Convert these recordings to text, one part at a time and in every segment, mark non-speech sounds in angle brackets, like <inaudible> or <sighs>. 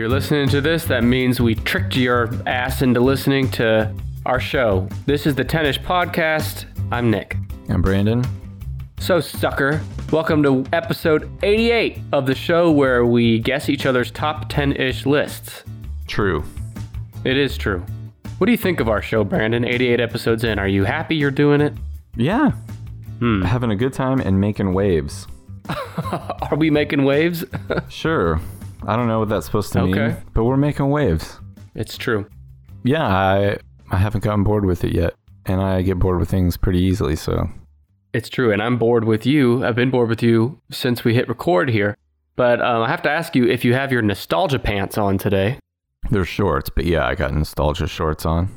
you're listening to this, that means we tricked your ass into listening to our show. This is the Tennish Podcast. I'm Nick. I'm Brandon. So, sucker, welcome to episode 88 of the show where we guess each other's top 10 ish lists. True. It is true. What do you think of our show, Brandon? 88 episodes in. Are you happy you're doing it? Yeah. Hmm. Having a good time and making waves. <laughs> Are we making waves? Sure. I don't know what that's supposed to Okay. mean, but we're making waves. it's true. Yeah, I I haven't gotten bored with it yet, and I get bored with things pretty easily. So It's true. And I'm bored with you. I've been bored with you since we hit record here. But um, I have to ask you if you have your nostalgia pants on today. they're shorts, but yeah, I got nostalgia shorts on.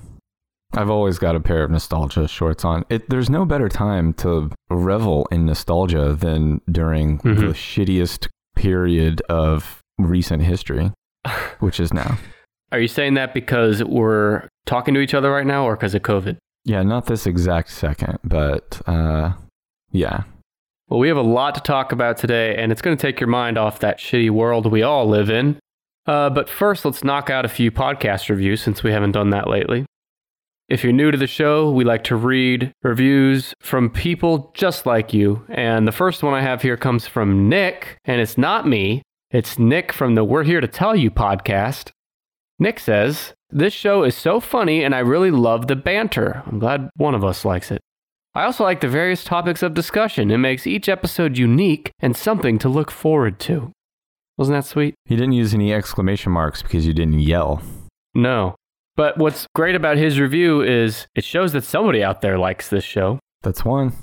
I've always got a pair of nostalgia shorts on. It, there's no better time to revel in nostalgia than during Mhm. the shittiest period of recent history, which is now. <laughs> Are you saying that because we're talking to each other right now or because of COVID? Yeah, not this exact second, but uh, yeah. Well, we have a lot to talk about today, and it's going to take your mind off that shitty world we all live in. Uh, but first, let's knock out a few podcast reviews since we haven't done that lately. If you're new to the show, we like to read reviews from people just like you. And the first one I have here comes from Nick, and it's not me, it's Nick from the We're Here to Tell You podcast. Nick says, This show is so funny, and I really love the banter. I'm glad one of us likes it. I also like the various topics of discussion. It makes each episode unique and something to look forward to. Wasn't that sweet? He didn't use any exclamation marks because you didn't yell. No. But what's great about his review is it shows that somebody out there likes this show. That's one.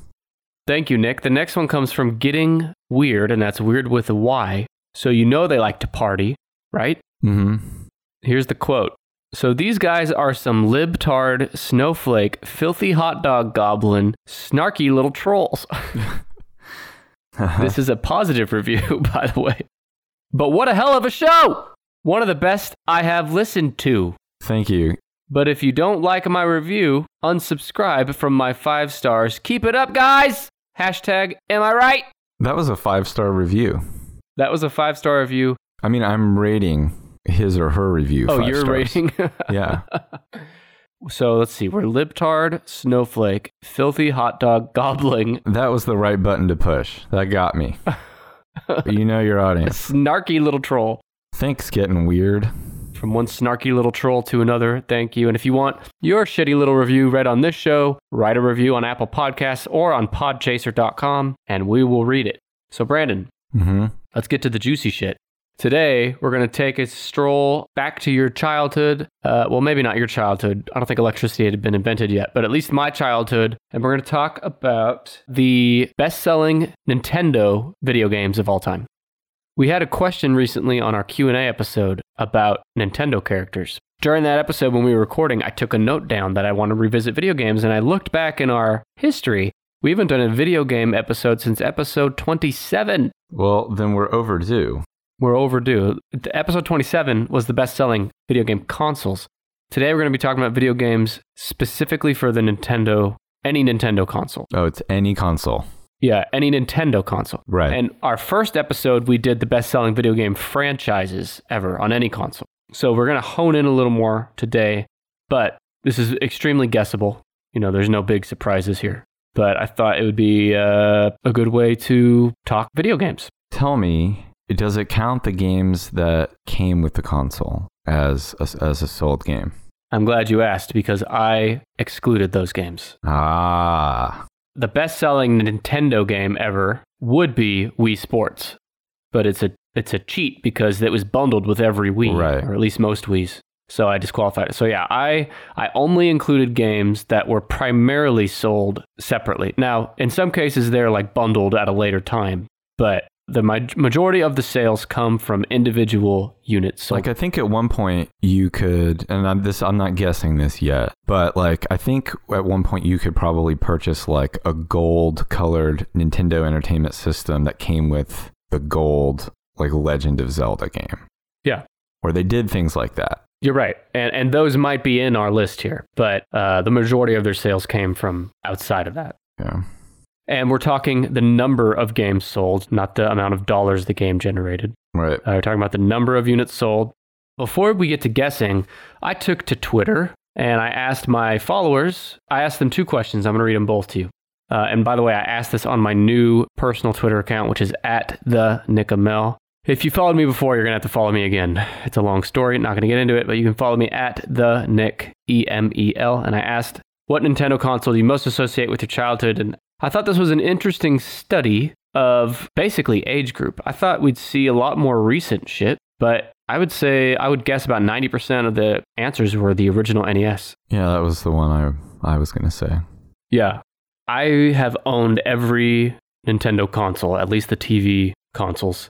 Thank you, Nick. The next one comes from Getting Weird, and that's weird with a Y. So you know they like to party, right? Mm-hmm. Here's the quote. So these guys are some libtard, snowflake, filthy hot dog goblin, snarky little trolls. <laughs> this is a positive review, <laughs> by the way. But what a hell of a show! One of the best I have listened to. Thank you. But if you don't like my review, unsubscribe from my five stars. Keep it up, guys! Hashtag, am I right? That was a five star review. That was a five star review. I mean, I'm rating his or her review. Oh, you're stars. rating? <laughs> Yeah. so let's see. We're libtard, snowflake, filthy hot dog, gobbling, That was the right button to push. That got me. <laughs> you know your audience. snarky little troll. Thanks, getting weird. From one snarky little troll to another, thank you. And if you want your shitty little review read on this show, write a review on Apple Podcasts or on podchaser.com and we will read it. So, Brandon, Mm-hmm. Let's get to the juicy shit. Today, we're going to take a stroll back to your childhood. Uh, well, maybe not your childhood. I don't think electricity had been invented yet, but at least my childhood. And we're going to talk about the best selling Nintendo video games of all time. We had a question recently on our Q&A episode about Nintendo characters. During that episode when we were recording, I took a note down that I want to revisit video games and I looked back in our history. We haven't done a video game episode since episode 27. Well, then we're overdue. We're overdue. Episode 27 was the best selling video game consoles. Today we're going to be talking about video games specifically for the Nintendo, any Nintendo console. Oh, it's any console. Yeah, any Nintendo console. Right. And our first episode, we did the best selling video game franchises ever on any console. So we're going to hone in a little more today, but this is extremely guessable. You know, there's no big surprises here. But I thought it would be uh, a good way to talk video games. Tell me, does it count the games that came with the console as a, as a sold game? I'm glad you asked because I excluded those games. Ah, The best selling Nintendo game ever would be Wii Sports, but it's a it's a cheat because it was bundled with every Wii, Right. or at least most Wii's. So I disqualified it. So yeah, I I only included games that were primarily sold separately. Now, in some cases, they're like bundled at a later time, but the ma- majority of the sales come from individual units. So like I think at one point you could, and I'm this I'm not guessing this yet, but like I think at one point you could probably purchase like a gold colored Nintendo Entertainment System that came with the gold like Legend of Zelda game. Yeah. Where they did things like that. You're right, and and those might be in our list here, but uh, the majority of their sales came from outside of that. Yeah. And we're talking the number of games sold, not the amount of dollars the game generated. Right. Uh, we're talking about the number of units sold. Before we get to guessing, I took to Twitter and I asked my followers, I asked them two questions. I'm going to read them both to you. Uh, and by the way, I asked this on my new personal Twitter account, which is at the Nickamel. If you followed me before, you're going to have to follow me again. It's a long story, not going to get into it, but you can follow me at the Nick, E M E L. And I asked, what Nintendo console do you most associate with your childhood? And I thought this was an interesting study of basically age group. I thought we'd see a lot more recent shit, but I would say I would guess about 90% of the answers were the original NES. Yeah, that was the one I I was gonna say. Yeah. I have owned every Nintendo console, at least the TV consoles.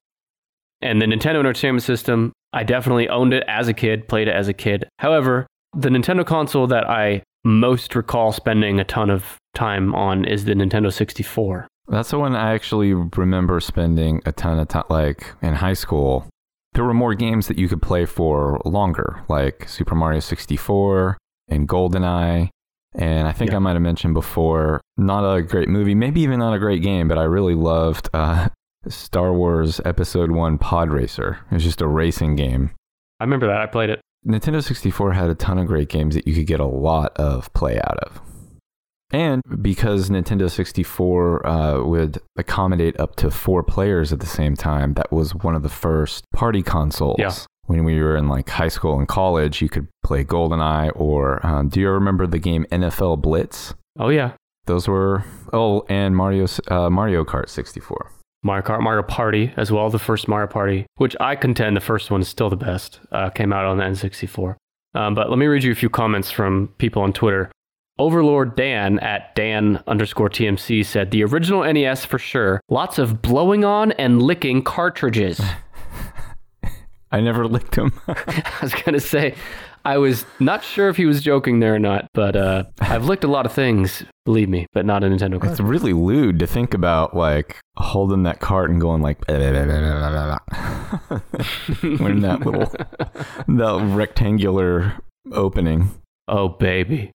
And the Nintendo Entertainment System, I definitely owned it as a kid, played it as a kid. However, the Nintendo console that I most recall spending a ton of time on is the Nintendo 64. That's the one I actually remember spending a ton of time. Like in high school, there were more games that you could play for longer, like Super Mario 64 and GoldenEye. And I think Yeah. I might have mentioned before, not a great movie, maybe even not a great game, but I really loved uh, Star Wars Episode 1 Pod Racer. It was just a racing game. I remember that. I played it. Nintendo 64 had a ton of great games that you could get a lot of play out of. And because Nintendo 64 uh, would accommodate up to four players at the same time, that was one of the first party consoles. Yeah. When we were in like high school and college, you could play GoldenEye or um, do you remember the game NFL Blitz? Oh, yeah. Those were oh, and Mario uh, Mario Kart 64. Mario Kart, Mario Party as well, the first Mario Party, which I contend the first one is still the best, uh, came out on the N64. Um, but let me read you a few comments from people on Twitter. Overlord Dan at Dan underscore TMC said, The original NES for sure. Lots of blowing on and licking cartridges. <laughs> I never licked them. <laughs> I was going to say, I was not sure if he was joking there or not, but uh, I've licked a lot of things, believe me, but not a Nintendo It's really lewd to think about, like holding that cart and going like <laughs> when that little <laughs> that rectangular opening. Oh, baby.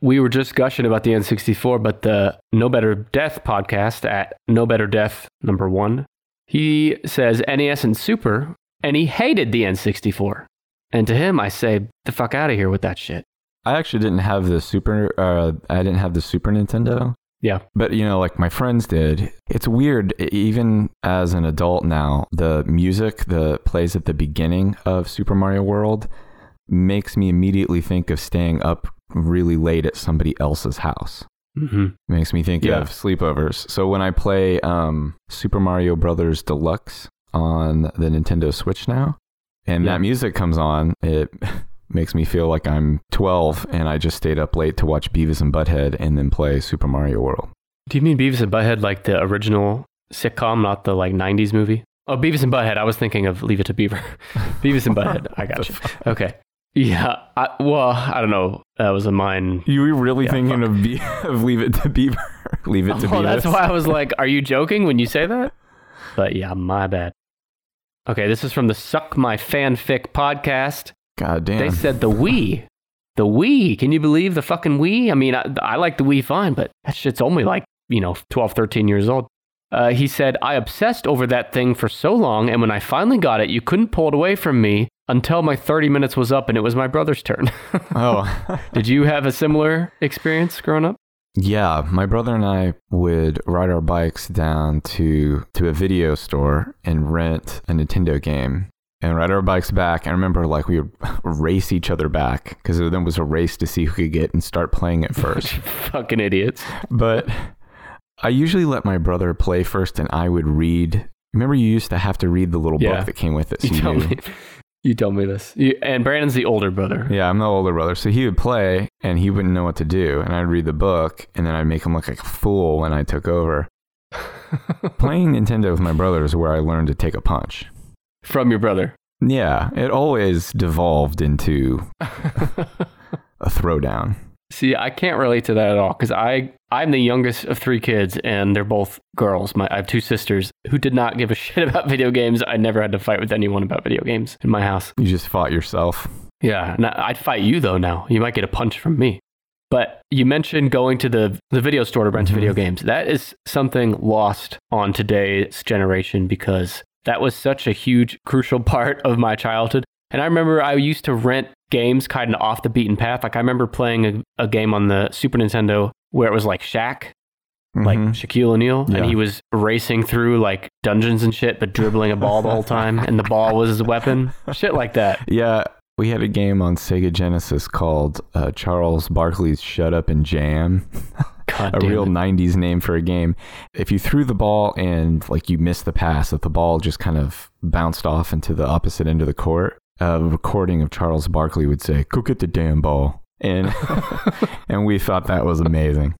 We were just gushing about the N64, but the No Better Death podcast at No Better Death number one, he says NES and Super, and he hated the N64. And to him, I say, the fuck out of here with that shit. I actually didn't have the super. Uh, I didn't have the Super Nintendo. Yeah. But you know, like my friends did. It's weird, even as an adult now. The music that plays at the beginning of Super Mario World makes me immediately think of staying up really late at somebody else's house. hmm makes me think Yeah. of sleepovers. So when I play um, Super Mario Brothers Deluxe on the Nintendo Switch now, and Yeah. that music comes on, it <laughs> makes me feel like I'm 12 and I just stayed up late to watch Beavis and Butthead and then play Super Mario World. Do you mean Beavis and Butthead like the original sitcom, not the like 90s movie? Oh, Beavis and Butthead. I was thinking of Leave It to Beaver. <laughs> Beavis and Butthead. I got you. Okay. Yeah. I, well, I don't know. That was a mine. You were really Yeah, thinking of, Be- <laughs> of Leave It to Beaver? <laughs> Leave It to Beaver. Oh, Beavis? that's why I was like, are you joking when you say that? But yeah, my bad. Okay, this is from the Suck My Fanfic podcast. God damn. They said the Wii. The Wii. Can you believe the fucking Wii? I mean, I, I like the Wii fine, but that shit's only like, you know, 12, 13 years old. Uh, he said, I obsessed over that thing for so long, and when I finally got it, you couldn't pull it away from me until my 30 minutes was up and it was my brother's turn. <laughs> oh. Did you have a similar experience growing up? Yeah, my brother and I would ride our bikes down to to a video store and rent a Nintendo game and ride our bikes back. I remember like we would <laughs> race each other back because then was a race to see who could get and start playing it first. <laughs> Fucking idiots. but I usually let my brother play first and I would read. Remember you used to have to read the little Yeah. book that came with it. So You you told knew. me. You told me this. You, and Brandon's the older brother. Yeah, I'm the older brother. So he would play and he wouldn't know what to do. And I'd read the book and then I'd make him look like a fool when I took over. <laughs> Playing Nintendo with my brother is where I learned to take a punch. From your brother. Yeah, it always devolved into <laughs> a throwdown. See, I can't relate to that at all because I I'm the youngest of three kids, and they're both girls. My I have two sisters who did not give a <laughs> shit about video games. I never had to fight with anyone about video games in my house. You just fought yourself. Yeah, I'd fight you though. Now you might get a punch from me. But you mentioned going to the the video store to rent Mhm. video games. That is something lost on today's generation because that was such a huge, crucial <laughs> part of my childhood. And I remember I used to rent games kind of off the beaten path. Like I remember playing a, a game on the Super Nintendo where it was like Shaq, like Mhm. Shaquille O'Neal, Yeah. and he was racing through like dungeons and shit, but dribbling a ball the whole time, and the ball was his weapon. <laughs> Shit like that. Yeah, we had a game on Sega Genesis called uh, Charles Barkley's Shut Up and Jam. <laughs> God a real it. 90s name for a game. If you threw the ball and like you missed the pass, if the ball just kind of bounced off into the opposite end of the court, a recording of Charles Barkley would say, "Go get the damn ball." And <laughs> and we thought that was amazing.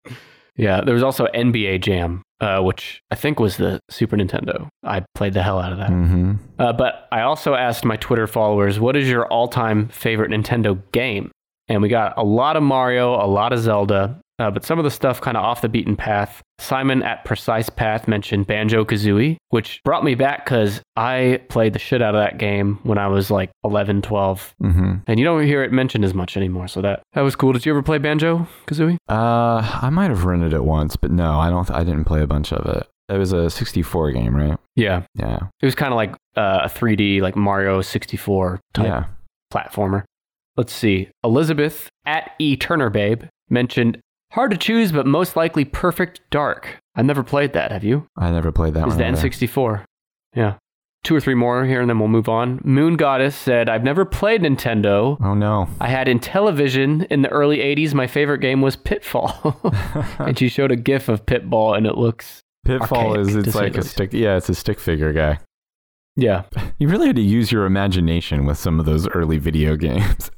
Yeah, there was also NBA Jam, uh, which I think was the Super Nintendo. I played the hell out of that. hmm Uh, but I also asked my Twitter followers, what is your all time favorite Nintendo game? And we got a lot of Mario, a lot of Zelda, uh, but some of the stuff kind of off the beaten path. Simon at Precise Path mentioned Banjo Kazooie, which brought me back because I played the shit out of that game when I was like 11, 12. hmm And you don't hear it mentioned as much anymore. So that, that was cool. Did you ever play Banjo Kazooie? Uh, I might have rented it once, but no, I don't. I didn't play a bunch of it. It was a 64 game, right? Yeah. Yeah. It was kind of like uh, a 3D, like Mario 64 type Yeah. platformer. Let's see. Elizabeth at E Turner Babe mentioned hard to choose, but most likely Perfect Dark. I've never played that. Have you? I never played that Is the either. N64? Yeah. Two or three more here, and then we'll move on. Moon Goddess said, "I've never played Nintendo. Oh no. I had Intellivision in the early '80s. My favorite game was Pitfall." <laughs> and she showed a GIF of Pitball, and it looks Pitfall is it's like a stick. Yeah, it's a stick figure guy. yeah, <laughs> You really had to use your imagination with some of those early video <laughs> games.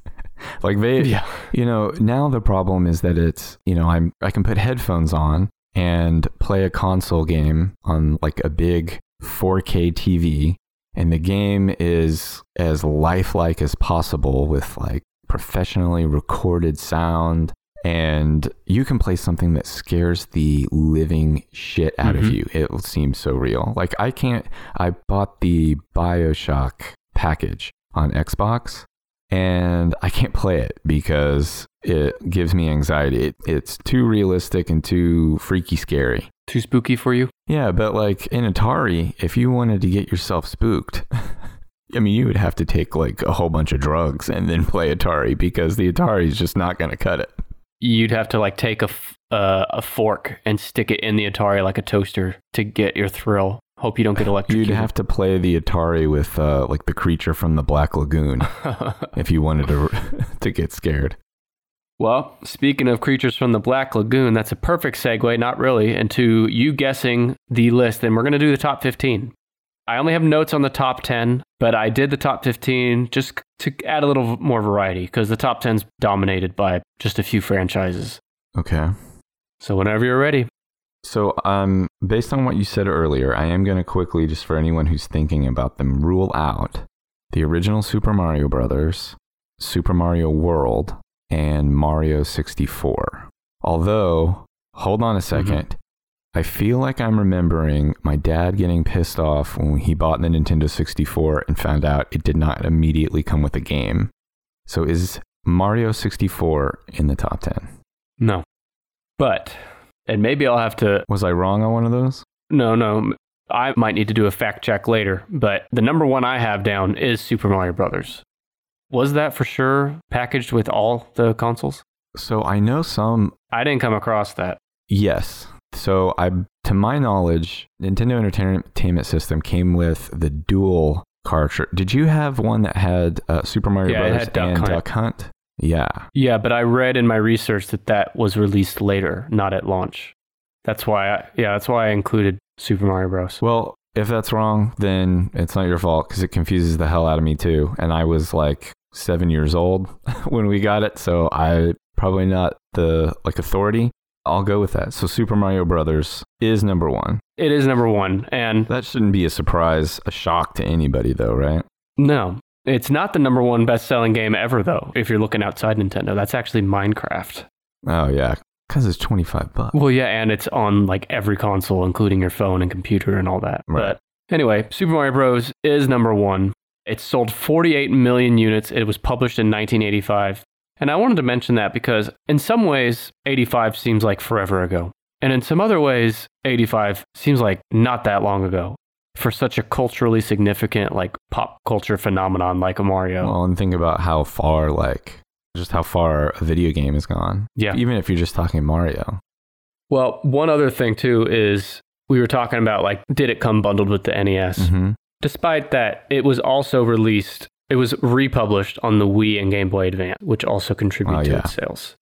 Like they, yeah, you know, now the problem is that it's, you know, I'm I can put headphones on and play a console game on like a big 4K TV and the game is as lifelike as possible with like professionally recorded sound and you can play something that scares the living shit out of Mhm. you. It seems so real. Like I can't I bought the BioShock package on Xbox and I can't play it because it gives me anxiety. It, it's too realistic and too freaky scary. too spooky for you. Yeah, but like in Atari, if you wanted to get yourself spooked, <laughs> I mean, you would have to take like a whole bunch of drugs and then play Atari because the Atari is just not going to cut it. you'd have to like take a, f- uh, a fork and stick it in the Atari like a toaster to get your thrill. Hope you don't get electrocuted. You'd have to play the Atari with uh, like the creature from the Black Lagoon <laughs> if you wanted to <laughs> to get scared. well, speaking of creatures from the Black Lagoon, that's a perfect segue, not really, into you guessing the list. And we're going to do the top 15. I only have notes on the top 10, but I did the top 15 just to add a little more variety because the top 10's dominated by just a few franchises. Okay. So whenever you're ready. So, um, based on what you said earlier, I am going to quickly, just for anyone who's thinking about them, rule out the original Super Mario Brothers, Super Mario World, and Mario 64. Although, hold on a 2nd I feel like I'm remembering my dad getting pissed off when he bought the Nintendo 64 and found out it did not immediately come with a game. So, is Mario 64 in the top 10? No. But, and maybe I'll have to Was I wrong on one of those? No, no. I might need to do a fact check later, but the number one I have down is Super Mario Brothers. Was that for sure packaged with all the consoles? So, I know some I didn't come across that. Yes. So I, to my knowledge, Nintendo Entertainment System came with the dual cartridge. Did you have one that had uh, Super Mario Yeah, Brothers Duck and Hunt. Duck Hunt? Yeah. Yeah, but I read in my research that that was released later, not at launch. That's why, I, yeah, that's why I included Super Mario Bros. Well, if that's wrong, then it's not your fault because it confuses the hell out of me too. And I was like seven years old <laughs> when we got it, so I probably not the like authority. I'll go with that. So Super Mario Brothers is number one. It is number one, and That shouldn't be a surprise, a shock to anybody, though, right? no, it's not the number one best-selling game ever, though. If you're looking outside Nintendo, that's actually Minecraft. Oh yeah, because it's twenty five bucks. Well, yeah, and it's on like every console, including your phone and computer and all that. Right. But anyway, Super Mario Bros. is number one. It sold 48 million units. It was published in 1985. And I wanted to mention that because in some ways, 85 seems like forever ago. And in some other ways, 85 seems like not that long ago. For such a culturally significant like pop culture phenomenon like a Mario. Well, and think about how far, like, just how far a video game has gone. Yeah. Even if you're just talking Mario. Well, one other thing too is we were talking about like did it come bundled with the NES? Mm-hmm. Despite that, it was also released. It was republished on the Wii and Game Boy Advance, which also contribute Oh, to its sales.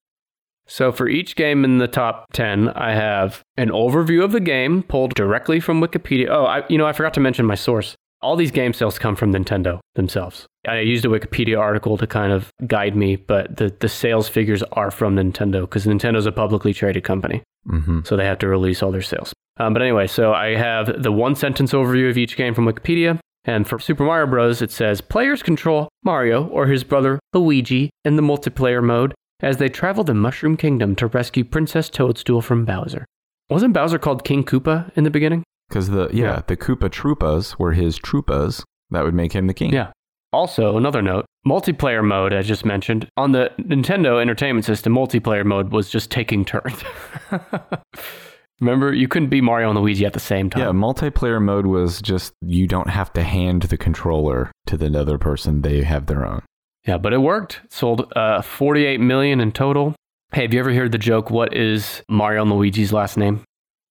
So for each game in the top 10, I have an overview of the game pulled directly from Wikipedia. Oh, I, you know, I forgot to mention my source. All these game sales come from Nintendo themselves. I used a Wikipedia article to kind of guide me, but the, the sales figures are from Nintendo because Nintendo's a publicly traded company Mm-hmm. so they have to release all their sales. Um, but anyway, so I have the one sentence overview of each game from Wikipedia. And for Super Mario Bros., it says players control Mario or his brother Luigi in the multiplayer mode as they travel the Mushroom Kingdom to rescue Princess Toadstool from Bowser. Wasn't Bowser called King Koopa in the beginning? Because the, yeah, Yeah. the Koopa Troopas were his Troopas. That would make him the king. Yeah. Also, another note multiplayer mode, I just mentioned, on the Nintendo Entertainment System, multiplayer mode was just taking turns. <laughs> Remember, you couldn't be Mario and Luigi at the same time. Yeah, multiplayer mode was just you don't have to hand the controller to the other person; they have their own. Yeah, but it worked. It sold uh, 48 million in total. Hey, have you ever heard the joke, what is Mario and Luigi's last name?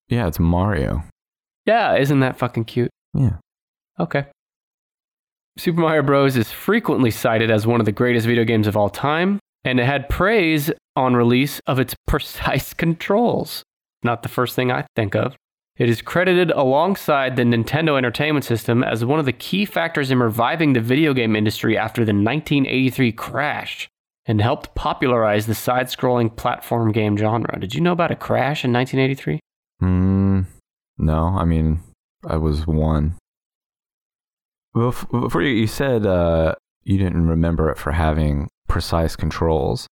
Yeah, it's Mario. Yeah, isn't that fucking cute? Yeah, Okay. Super Mario Bros. is frequently cited as one of the greatest video games of all time, and it had praise on release of its <laughs> precise controls. Not the first thing I think of. It is credited alongside the Nintendo Entertainment System as one of the key factors in reviving the video game industry after the 1983 crash and helped popularize the side scrolling platform game genre. Did you know about a crash in 1983? Hmm. No, I mean, I was one. Bef- Before you, you said uh, you didn't remember it for having precise controls.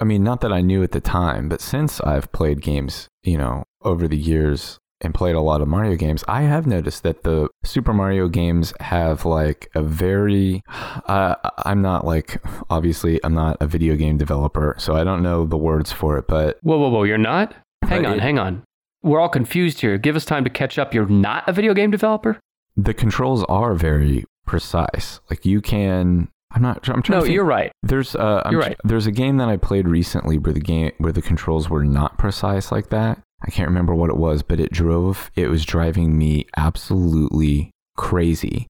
I mean, not that I knew at the time, but since I've played games, you know, over the years and played a lot of Mario games, I have noticed that the Super Mario games have like a very. Uh, I'm not like, obviously, I'm not a video game developer, so I don't know the words for it, but Whoa, whoa, whoa, you're not? Hang on, it- hang on. We're all confused here. Give us time to catch up. You're not a video game developer? the controls are very precise. Like you can. I'm not. I'm trying No, you're right. There's uh, I'm You're right. There's a game that I played recently where the game where the controls were not precise like that. I can't remember what it was, but it drove. It was driving me absolutely crazy.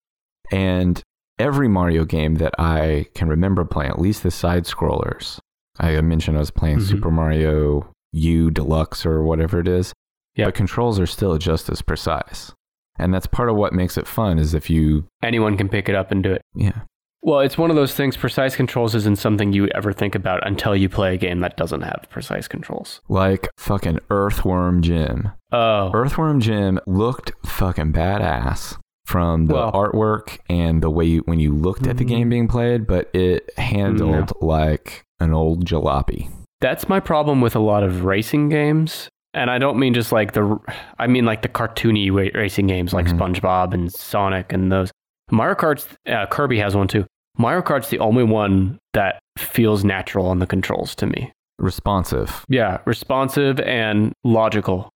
And every Mario game that I can remember playing, at least the side scrollers. I mentioned I was playing Mhm. Super Mario U Deluxe or whatever it is. Yeah. The controls are still just as precise. And that's part of what makes it fun is if you Anyone can pick it up and do it. yeah. Well, it's one of those things. Precise controls isn't something you ever think about until you play a game that doesn't have precise controls. Like fucking Earthworm Jim. Oh, Earthworm Jim looked fucking badass from the Well- artwork and the way you, when you looked at the game being played, but it handled like an old jalopy. that's my problem with a lot of racing games. And I don't mean just like the, I mean like the cartoony racing games like Mhm. SpongeBob and Sonic and those. Mario Kart's, uh, Kirby has one too. Mario Kart's the only one that feels natural on the controls to me. Responsive. Yeah, responsive and logical.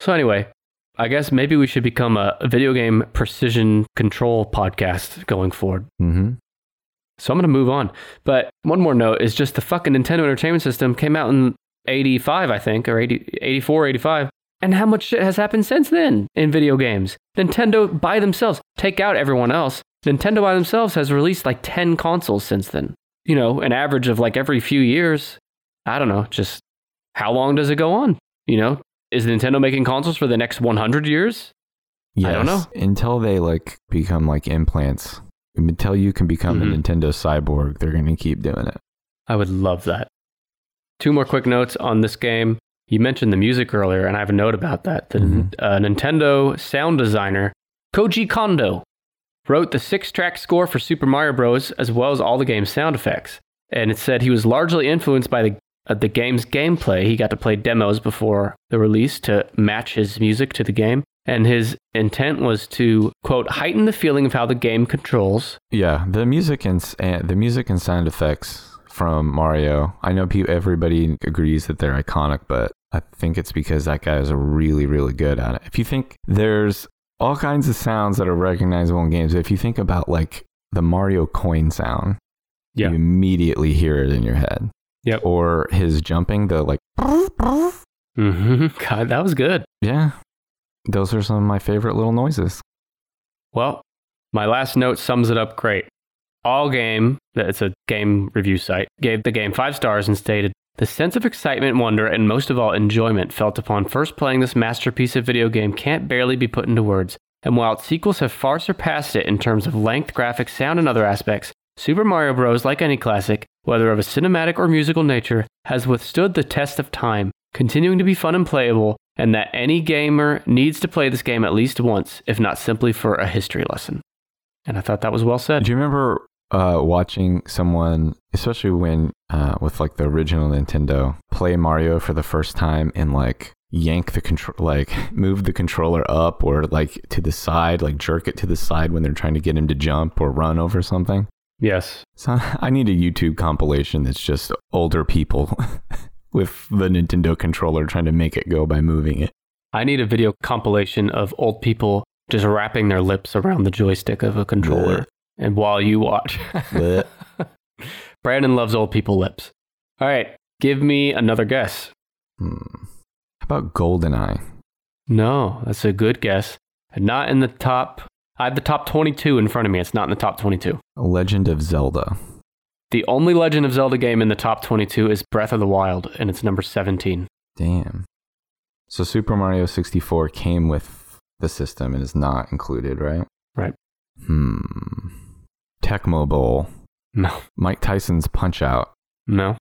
So anyway, I guess maybe we should become a video game precision control podcast going forward. Mm-hmm. So I'm going to move on. But one more note is just the fucking Nintendo Entertainment System came out in 85, I think, or 80, 84, 85. And how much shit has happened since then in video games? Nintendo by themselves, take out everyone else. Nintendo by themselves has released like 10 consoles since then. You know, an average of like every few years. I don't know, just how long does it go on? You know, is Nintendo making consoles for the next 100 years? Yes. I don't know. Until they like become like implants. Until you can become Mhm. a Nintendo cyborg, they're going to keep doing it. I would love that. Two more quick notes on this game. You mentioned the music earlier, and I have a note about that. The Mhm. uh, Nintendo sound designer Koji Kondo wrote the six-track score for Super Mario Bros. as well as all the game's sound effects. And it said he was largely influenced by the uh, the game's gameplay. He got to play demos before the release to match his music to the game, and his intent was to quote heighten the feeling of how the game controls Yeah, the music and and the music and sound effects from Mario. I know pe- everybody agrees that they're iconic, but I think it's because that guy is really, really good at it. If you think there's all kinds of sounds that are recognizable in games. If you think about like the Mario coin sound, Yeah. you immediately hear it in your head. Yep. Or his jumping, the like, hmm <laughs> God, that was good. yeah. Those are some of my favorite little noises. Well, my last note sums it up great. AllGame, it's a game review site, gave the game five stars and stated the sense of excitement, wonder, and most of all enjoyment felt upon first playing this masterpiece of video game can't barely be put into words. And while its sequels have far surpassed it in terms of length, graphics, sound, and other aspects, Super Mario Bros., like any classic, whether of a cinematic or musical nature, has withstood the test of time, continuing to be fun and playable, and that any gamer needs to play this game at least once, if not simply for a history lesson. And I thought that was well said. Do you remember uh, watching someone, especially when uh, with like the original Nintendo, play Mario for the first time and like yank the control, like <laughs> move the controller up or like to the side, like jerk it to the side when they're trying to get him to jump or run over something? Yes. So <laughs> I need a YouTube compilation that's just older people <laughs> with the Nintendo controller trying to make it go by moving it. I need a video compilation of old people just wrapping their lips around the joystick of a controller. And while you watch, <laughs> Brandon loves old people lips. All right, give me another guess. Hmm. How about GoldenEye? No, that's a good guess. Not in the top. I have the top 22 in front of me. It's not in the top 22. Legend of Zelda. The only Legend of Zelda game in the top 22 is Breath of the Wild, and it's number 17. Damn. So Super Mario 64 came with the system and is not included, right? Right. Hmm. Tecmo Bowl. No, Mike Tyson's Punch Out. no.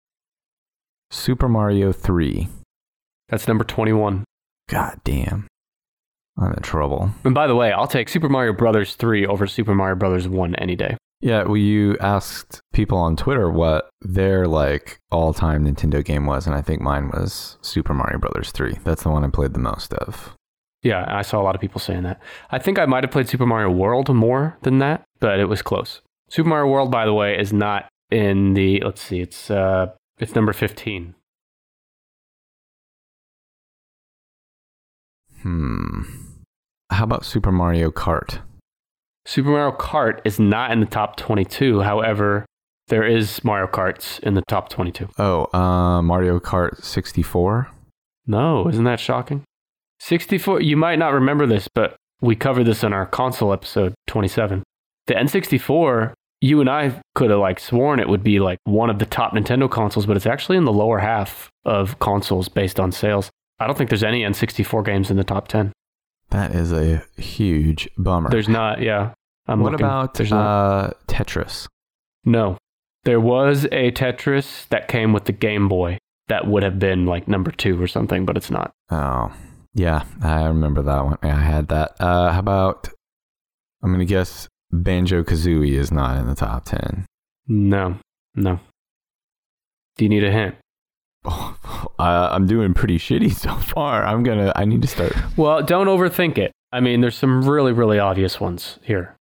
Super Mario 3. That's number 21. God damn. I'm in trouble. And by the way, I'll take Super Mario Brothers 3 over Super Mario Brothers 1 any day. Yeah, well, you asked people on Twitter what their like all-time Nintendo game was, and I think mine was Super Mario Brothers 3. That's the one I played the most of. Yeah, I saw a lot of people saying that. I think I might have played Super Mario World more than that, but it was close. Super Mario World, by the way, is not in the. Let's see, it's uh, it's number fifteen. Hmm. How about Super Mario Kart? Super Mario Kart is not in the top twenty-two. However, there is Mario Karts in the top twenty-two. Oh, uh, Mario Kart 64. No, isn't that shocking? Sixty-four. You might not remember this, but we covered this in our console episode twenty-seven. The N64. You and I could have like sworn it would be like one of the top Nintendo consoles, but it's actually in the lower half of consoles based on sales. I don't think there's any N64 games in the top 10. That is a huge bummer. There's not, yeah. I'm what looking. about There's not. uh, Tetris? No. There was a Tetris that came with the Game Boy that would have been like number two or something, but it's not. Oh, yeah, I remember that one. I had that. Uh, how about? I'm gonna guess Banjo Kazooie is not in the top ten. No, no. Do you need a hint? Oh, <laughs> uh, I'm doing pretty shitty so far. I'm gonna. I need to start. Well, don't overthink it. I mean, there's some really, really obvious ones here.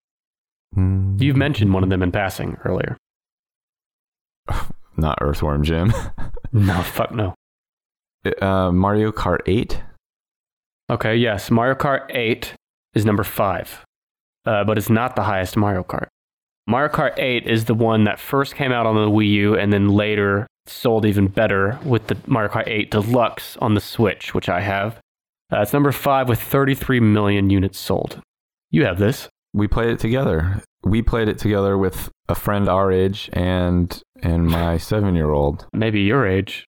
Hmm, You've mentioned one of them in passing earlier. <laughs> not Earthworm Jim. <laughs> No, fuck no. uh, Mario Kart 8. Okay, yes, Mario Kart 8 is number five, uh, but it's not the highest Mario Kart. Mario Kart 8 is the one that first came out on the Wii U and then later sold even better with the Mario Kart 8 Deluxe on the Switch, which I have. Uh, it's number five with 33 million units sold. You have this. We played it together. We played it together with a friend our age and and my <laughs> seven year old. Maybe your age.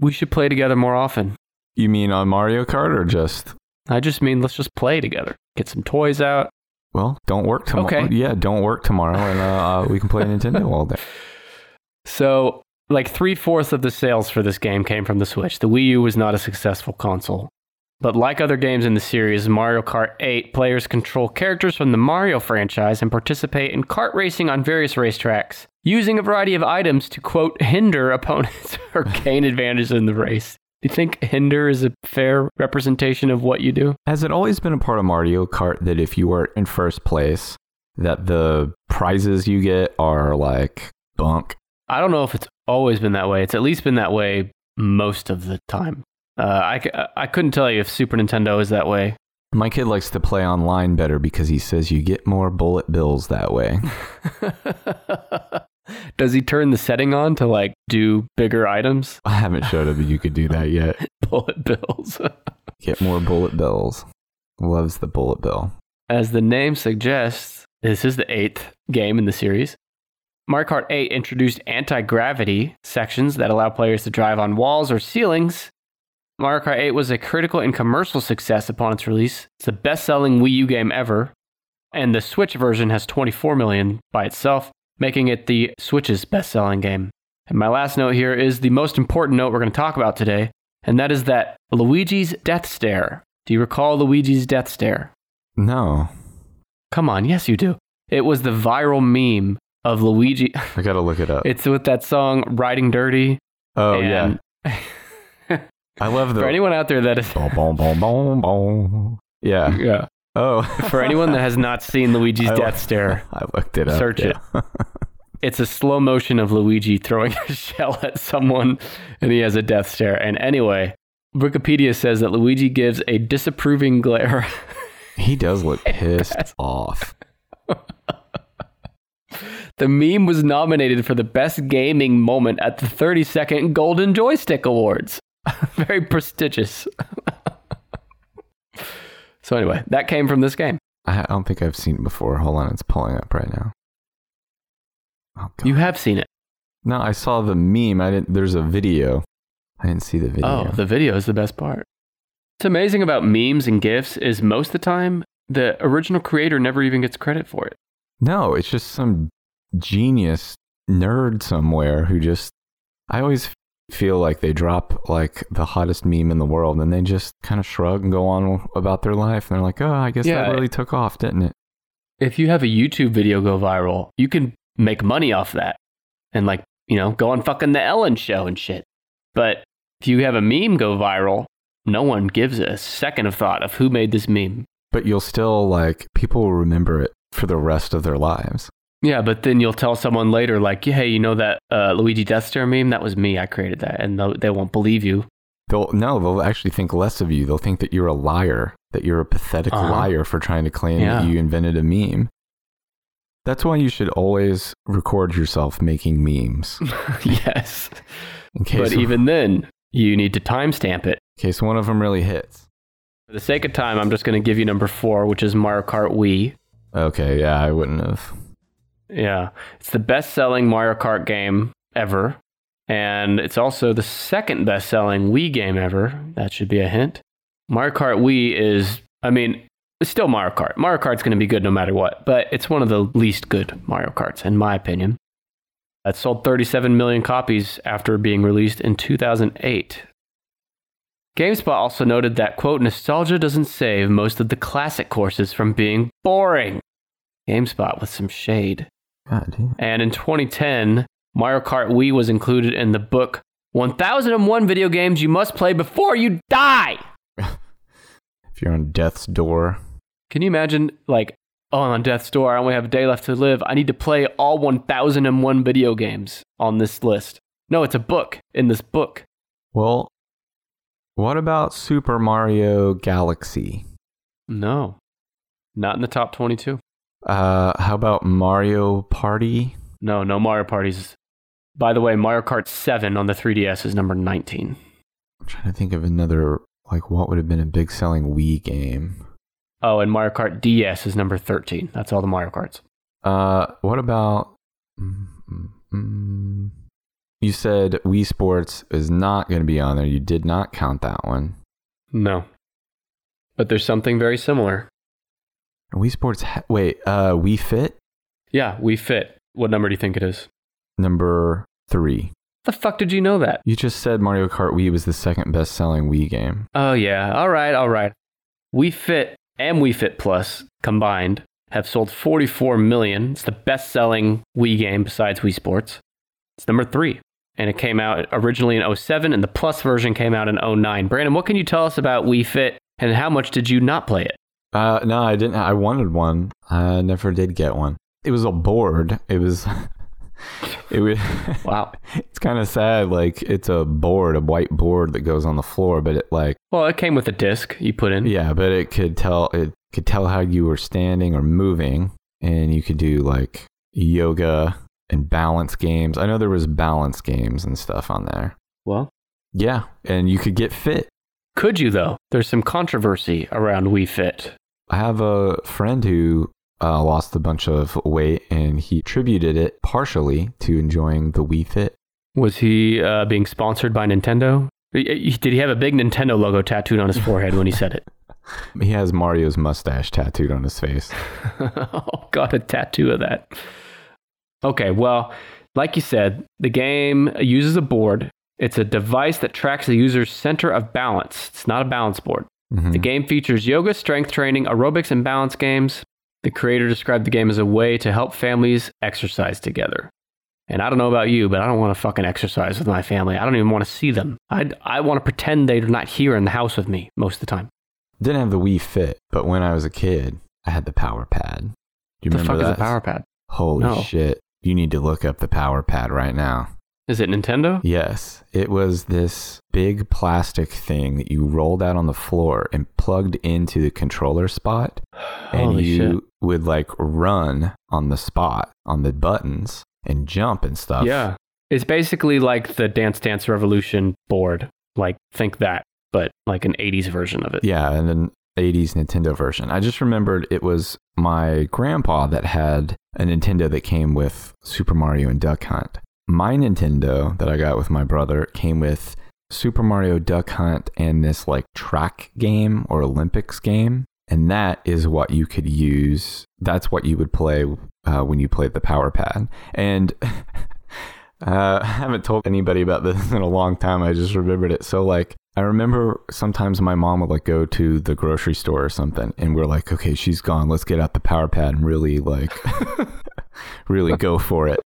We should play together more often. You mean on Mario Kart or just? I just mean let's just play together. Get some toys out. Well, don't work tomorrow. Okay. Yeah, don't work tomorrow, and uh, uh, we can play <laughs> Nintendo all day. So, like three fourths of the sales for this game came from the Switch. The Wii U was not a successful console. But like other games in the series, Mario Kart 8 players control characters from the Mario franchise and participate in kart racing on various racetracks, using a variety of items to, quote, hinder opponents <laughs> or gain advantage in the race. Do you think hinder is a fair representation of what you do? Has it always been a part of Mario Kart that if you are in first place, that the prizes you get are like bunk? I don't know if it's always been that way. It's at least been that way most of the time. Uh, I, I couldn't tell you if Super Nintendo is that way. My kid likes to play online better because he says you get more bullet bills that way. <laughs> Does he turn the setting on to like do bigger items? <laughs> I haven't showed him that you could do that yet. <laughs> Bullet bills. <laughs> Get more bullet bills. Loves the bullet bill. As the name suggests, this is the eighth game in the series. Mario Kart 8 introduced anti gravity sections that allow players to drive on walls or ceilings. Mario Kart 8 was a critical and commercial success upon its release. It's the best selling Wii U game ever, and the Switch version has 24 million by itself, making it the Switch's best selling game. And my last note here is the most important note we're going to talk about today, and that is that Luigi's death stare. Do you recall Luigi's death stare? No. Come on, yes, you do. It was the viral meme of Luigi. <laughs> I gotta look it up. It's with that song "Riding Dirty." oh yeah. I love <laughs> the for anyone out there that is, boom, boom, boom, boom, boom. Yeah. yeah, Oh. <laughs> for anyone that has not seen Luigi's <laughs> I- death stare, I looked it up. Search it. <laughs> it's a slow motion of Luigi throwing a shell at someone, and he has a death stare. And anyway, Wikipedia says that Luigi gives a disapproving glare. he does look pissed off. the meme was nominated for the best gaming moment at the 32nd Golden Joystick Awards. Very prestigious. So anyway, that came from this game. I don't think I've seen it before. Hold on, it's pulling up right now. Oh, God. You have seen it. no, I saw the meme. I didn't. There's a video. I didn't see the oh, video. Oh, the video is the best part. What's amazing about memes and GIFs is most of the time, the original creator never even gets credit for it. No, it's just some genius nerd somewhere who just. I always feel like they drop like the hottest meme in the world and they just kind of shrug and go on about their life. And they're like, oh, I guess Yeah. that really took off, didn't it? If you have a YouTube video go viral, you can make money off that and, like, you know, go on fucking The Ellen show and shit. But if you have a meme go viral, no one gives a second of thought of who made this meme. But you'll still like, people will remember it for the rest of their lives. Yeah, but then you'll tell someone later, like, hey, you know that uh, Luigi Death Stare meme? That was me. I created that. And they'll- they won't believe you. They'll no, they'll actually think less of you. They'll think that you're a liar, that you're a pathetic Uh-huh. liar for trying to claim Yeah. that you invented a meme. That's why you should always record yourself making memes. <laughs> yes. In case, But even then, you need to timestamp it. in case one of them really hits. For the sake of time, I'm just going to give you number four, which is Mario Kart Wii. Okay, yeah, I wouldn't have. Yeah, it's the best-selling Mario Kart game ever, and it's also the second best-selling Wii game ever. That should be a hint. Mario Kart Wii is, I mean, it's still Mario Kart. Mario Kart's going to be good no matter what, but it's one of the least good Mario Karts, in my opinion. It sold 37 million copies after being released in 2008. GameSpot also noted that, quote, nostalgia doesn't save most of the classic courses from being boring. GameSpot with some shade. God damn. And in 2010, Mario Kart Wii was included in the book 1001 Video Games You Must Play Before You Die. <laughs> If you're on death's door, Can you imagine, like, oh, I'm on death's door. I only have a day left to live. I need to play all 1001 video games on this list. No, it's a book in this book. well, what about Super Mario Galaxy? No, not in the top 22. Uh, how about Mario Party? No, no Mario parties. By the way, Mario Kart 7 on the 3DS is number 19. I'm trying to think of another like what would have been a big selling Wii game. Oh, and Mario Kart DS is number 13. That's all the Mario Karts. Uh, what about? mm, mm, mm. You said Wii Sports is not going to be on there. You did not count that one. No. But there's something very similar. Wii Sports. Ha- wait, uh, Wii Fit Yeah, Wii Fit. What number do you think it is? number three. The fuck did you know that? You just said Mario Kart Wii was the second best selling Wii game. Oh yeah. All right, all right. Wii Fit and Wii Fit Plus combined have sold 44 million. It's the best-selling Wii game besides Wii Sports. It's number 3. And it came out originally in 07 and the Plus version came out in 09. Brandon, what can you tell us about Wii Fit and how much did you not play it? Uh, no, I didn't. I wanted one. I never did get one. It was a board. It was, <laughs> it was. <laughs> Wow. it's kind of sad. Like it's a board, a white board that goes on the floor, but it like Well, it came with a disc you put in. yeah, but it could tell it could tell how you were standing or moving, and you could do like yoga and balance games. I know there was balance games and stuff on there. Well, Yeah, and you could get fit. could you though? There's some controversy around Wii Fit. I have a friend who uh, lost a bunch of weight, and he attributed it partially to enjoying the Wii Fit. Was he uh, being sponsored by Nintendo? Y- y- Did he have a big Nintendo logo tattooed on his forehead when he said it? <laughs> He has Mario's mustache tattooed on his face. <laughs> oh, got a tattoo of that. Okay, well, like you said, the game uses a board. It's a device that tracks the user's center of balance. It's not a balance board. Mhm. The game features yoga, strength training, aerobics, and balance games. The creator described the game as a way to help families exercise together. And I don't know about you, but I don't want to fucking exercise with my family. I don't even want to see them. I, I want to pretend they're not here in the house with me most of the time. Didn't have the Wii Fit, but when I was a kid, I had the Power Pad. Do you the remember fuck that? is a power pad? Holy No. shit. You need to look up the Power Pad right now. Is it Nintendo? Yes, it was this big plastic thing that you rolled out on the floor and plugged into the controller spot. And Holy you shit. would like run on the spot on the buttons and jump and stuff. Yeah. It's basically like the Dance Dance Revolution board. Like, think that, but like an 80s version of it. Yeah, and then 80s Nintendo version. I just remembered it was my grandpa that had a Nintendo that came with Super Mario and Duck Hunt. My Nintendo that I got with my brother came with Super Mario Duck Hunt and this like track game or Olympics game. And that is what you could use. That's what you would play uh, when you played the Power Pad. And <laughs> uh, I haven't told anybody about this <laughs> in a long time. I just remembered it. So, like, I remember sometimes my mom would like go to the grocery store or something, and we're like, okay, she's gone. Let's get out the Power Pad and really, like, <laughs> really go for it.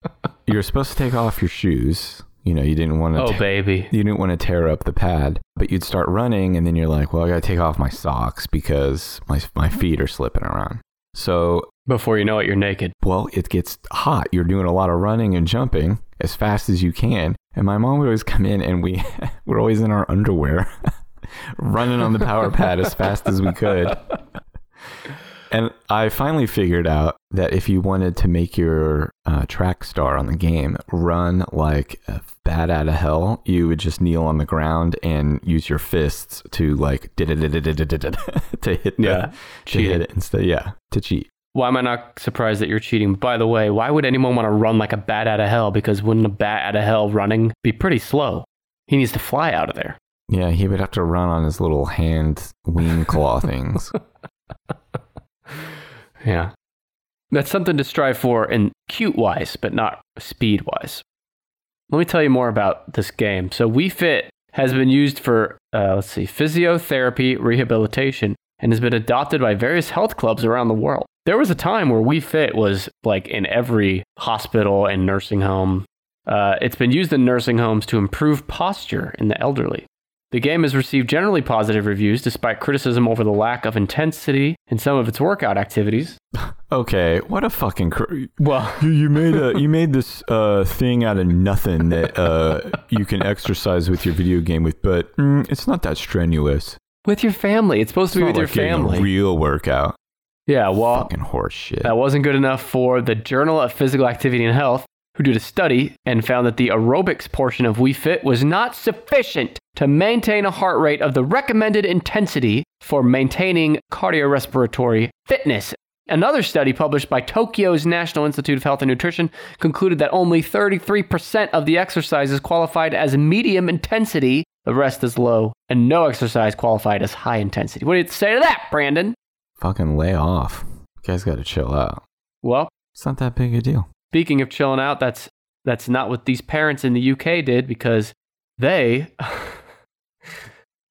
You're supposed to take off your shoes. You know, you didn't want to. Oh, baby. you didn't want to tear up the pad, but you'd start running, and then you're like, well, I gotta take off my socks because my my feet are slipping around. So Before you know it, you're naked. well, it gets hot. You're doing a lot of running and jumping as fast as you can. And my mom would always come in and we <laughs> were always in our underwear, <laughs> running on the power pad as fast as we could. And I finally figured out that if you wanted to make your uh, track star on the game run like a bat out of hell, you would just kneel on the ground and use your fists to like <laughs> to hit the, Yeah, to hit it instead. Yeah, to cheat. Why am I not surprised that you're cheating? By the way, why would anyone want to run like a bat out of hell? Because wouldn't a bat out of hell running be pretty slow? He needs to fly out of there. Yeah, he would have to run on his little hand wing claw things. <laughs> <laughs> Yeah. That's something to strive for in cute wise, but not speed wise. Let me tell you more about this game. So, Wii Fit has been used for, uh, let's see, physiotherapy rehabilitation and has been adopted by various health clubs around the world. There was a time where Wii Fit was like in every hospital and nursing home. Uh, it's been used in nursing homes to improve posture in the elderly. The game has received generally positive reviews despite criticism over the lack of intensity in some of its workout activities. <laughs> Okay, what a fucking cr- Well, <laughs> you, you made a <laughs> you made this uh, thing out of nothing that uh, you can exercise with your video game with, but mm, it's not that strenuous. with your family. It's supposed It's to be with your like getting family. a real workout. yeah, well, Fucking horse shit. that wasn't good enough for the Journal of Physical Activity and Health, who did a study and found that the aerobics portion of Wii Fit was not sufficient to maintain a heart rate of the recommended intensity for maintaining cardiorespiratory fitness. Another study published by Tokyo's National Institute of Health and Nutrition concluded that only 33% of the exercises qualified as medium intensity, the rest is low, and no exercise qualified as high intensity. What do you say to that, Brandon? Fucking lay off. You guys got to chill out. Well, It's not that big a deal. Speaking of chilling out, that's that's not what these parents in the UK did because they <laughs>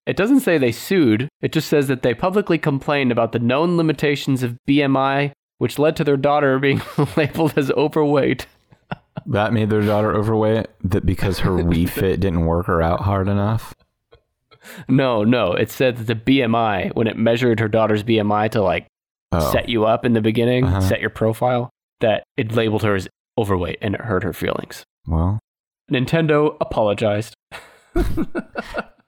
It doesn't say they sued. It just says that they publicly complained about the known limitations of BMI, which led to their daughter <laughs> being <laughs> labeled as overweight. That made their daughter overweight. That because her Wii Fit didn't work her out hard enough. No, no. It said that the BMI, when it measured her daughter's BMI to like Oh, set you up in the beginning, Uh-huh. set your profile, that it labeled her as overweight and it hurt her feelings. Well, Nintendo apologized. <laughs>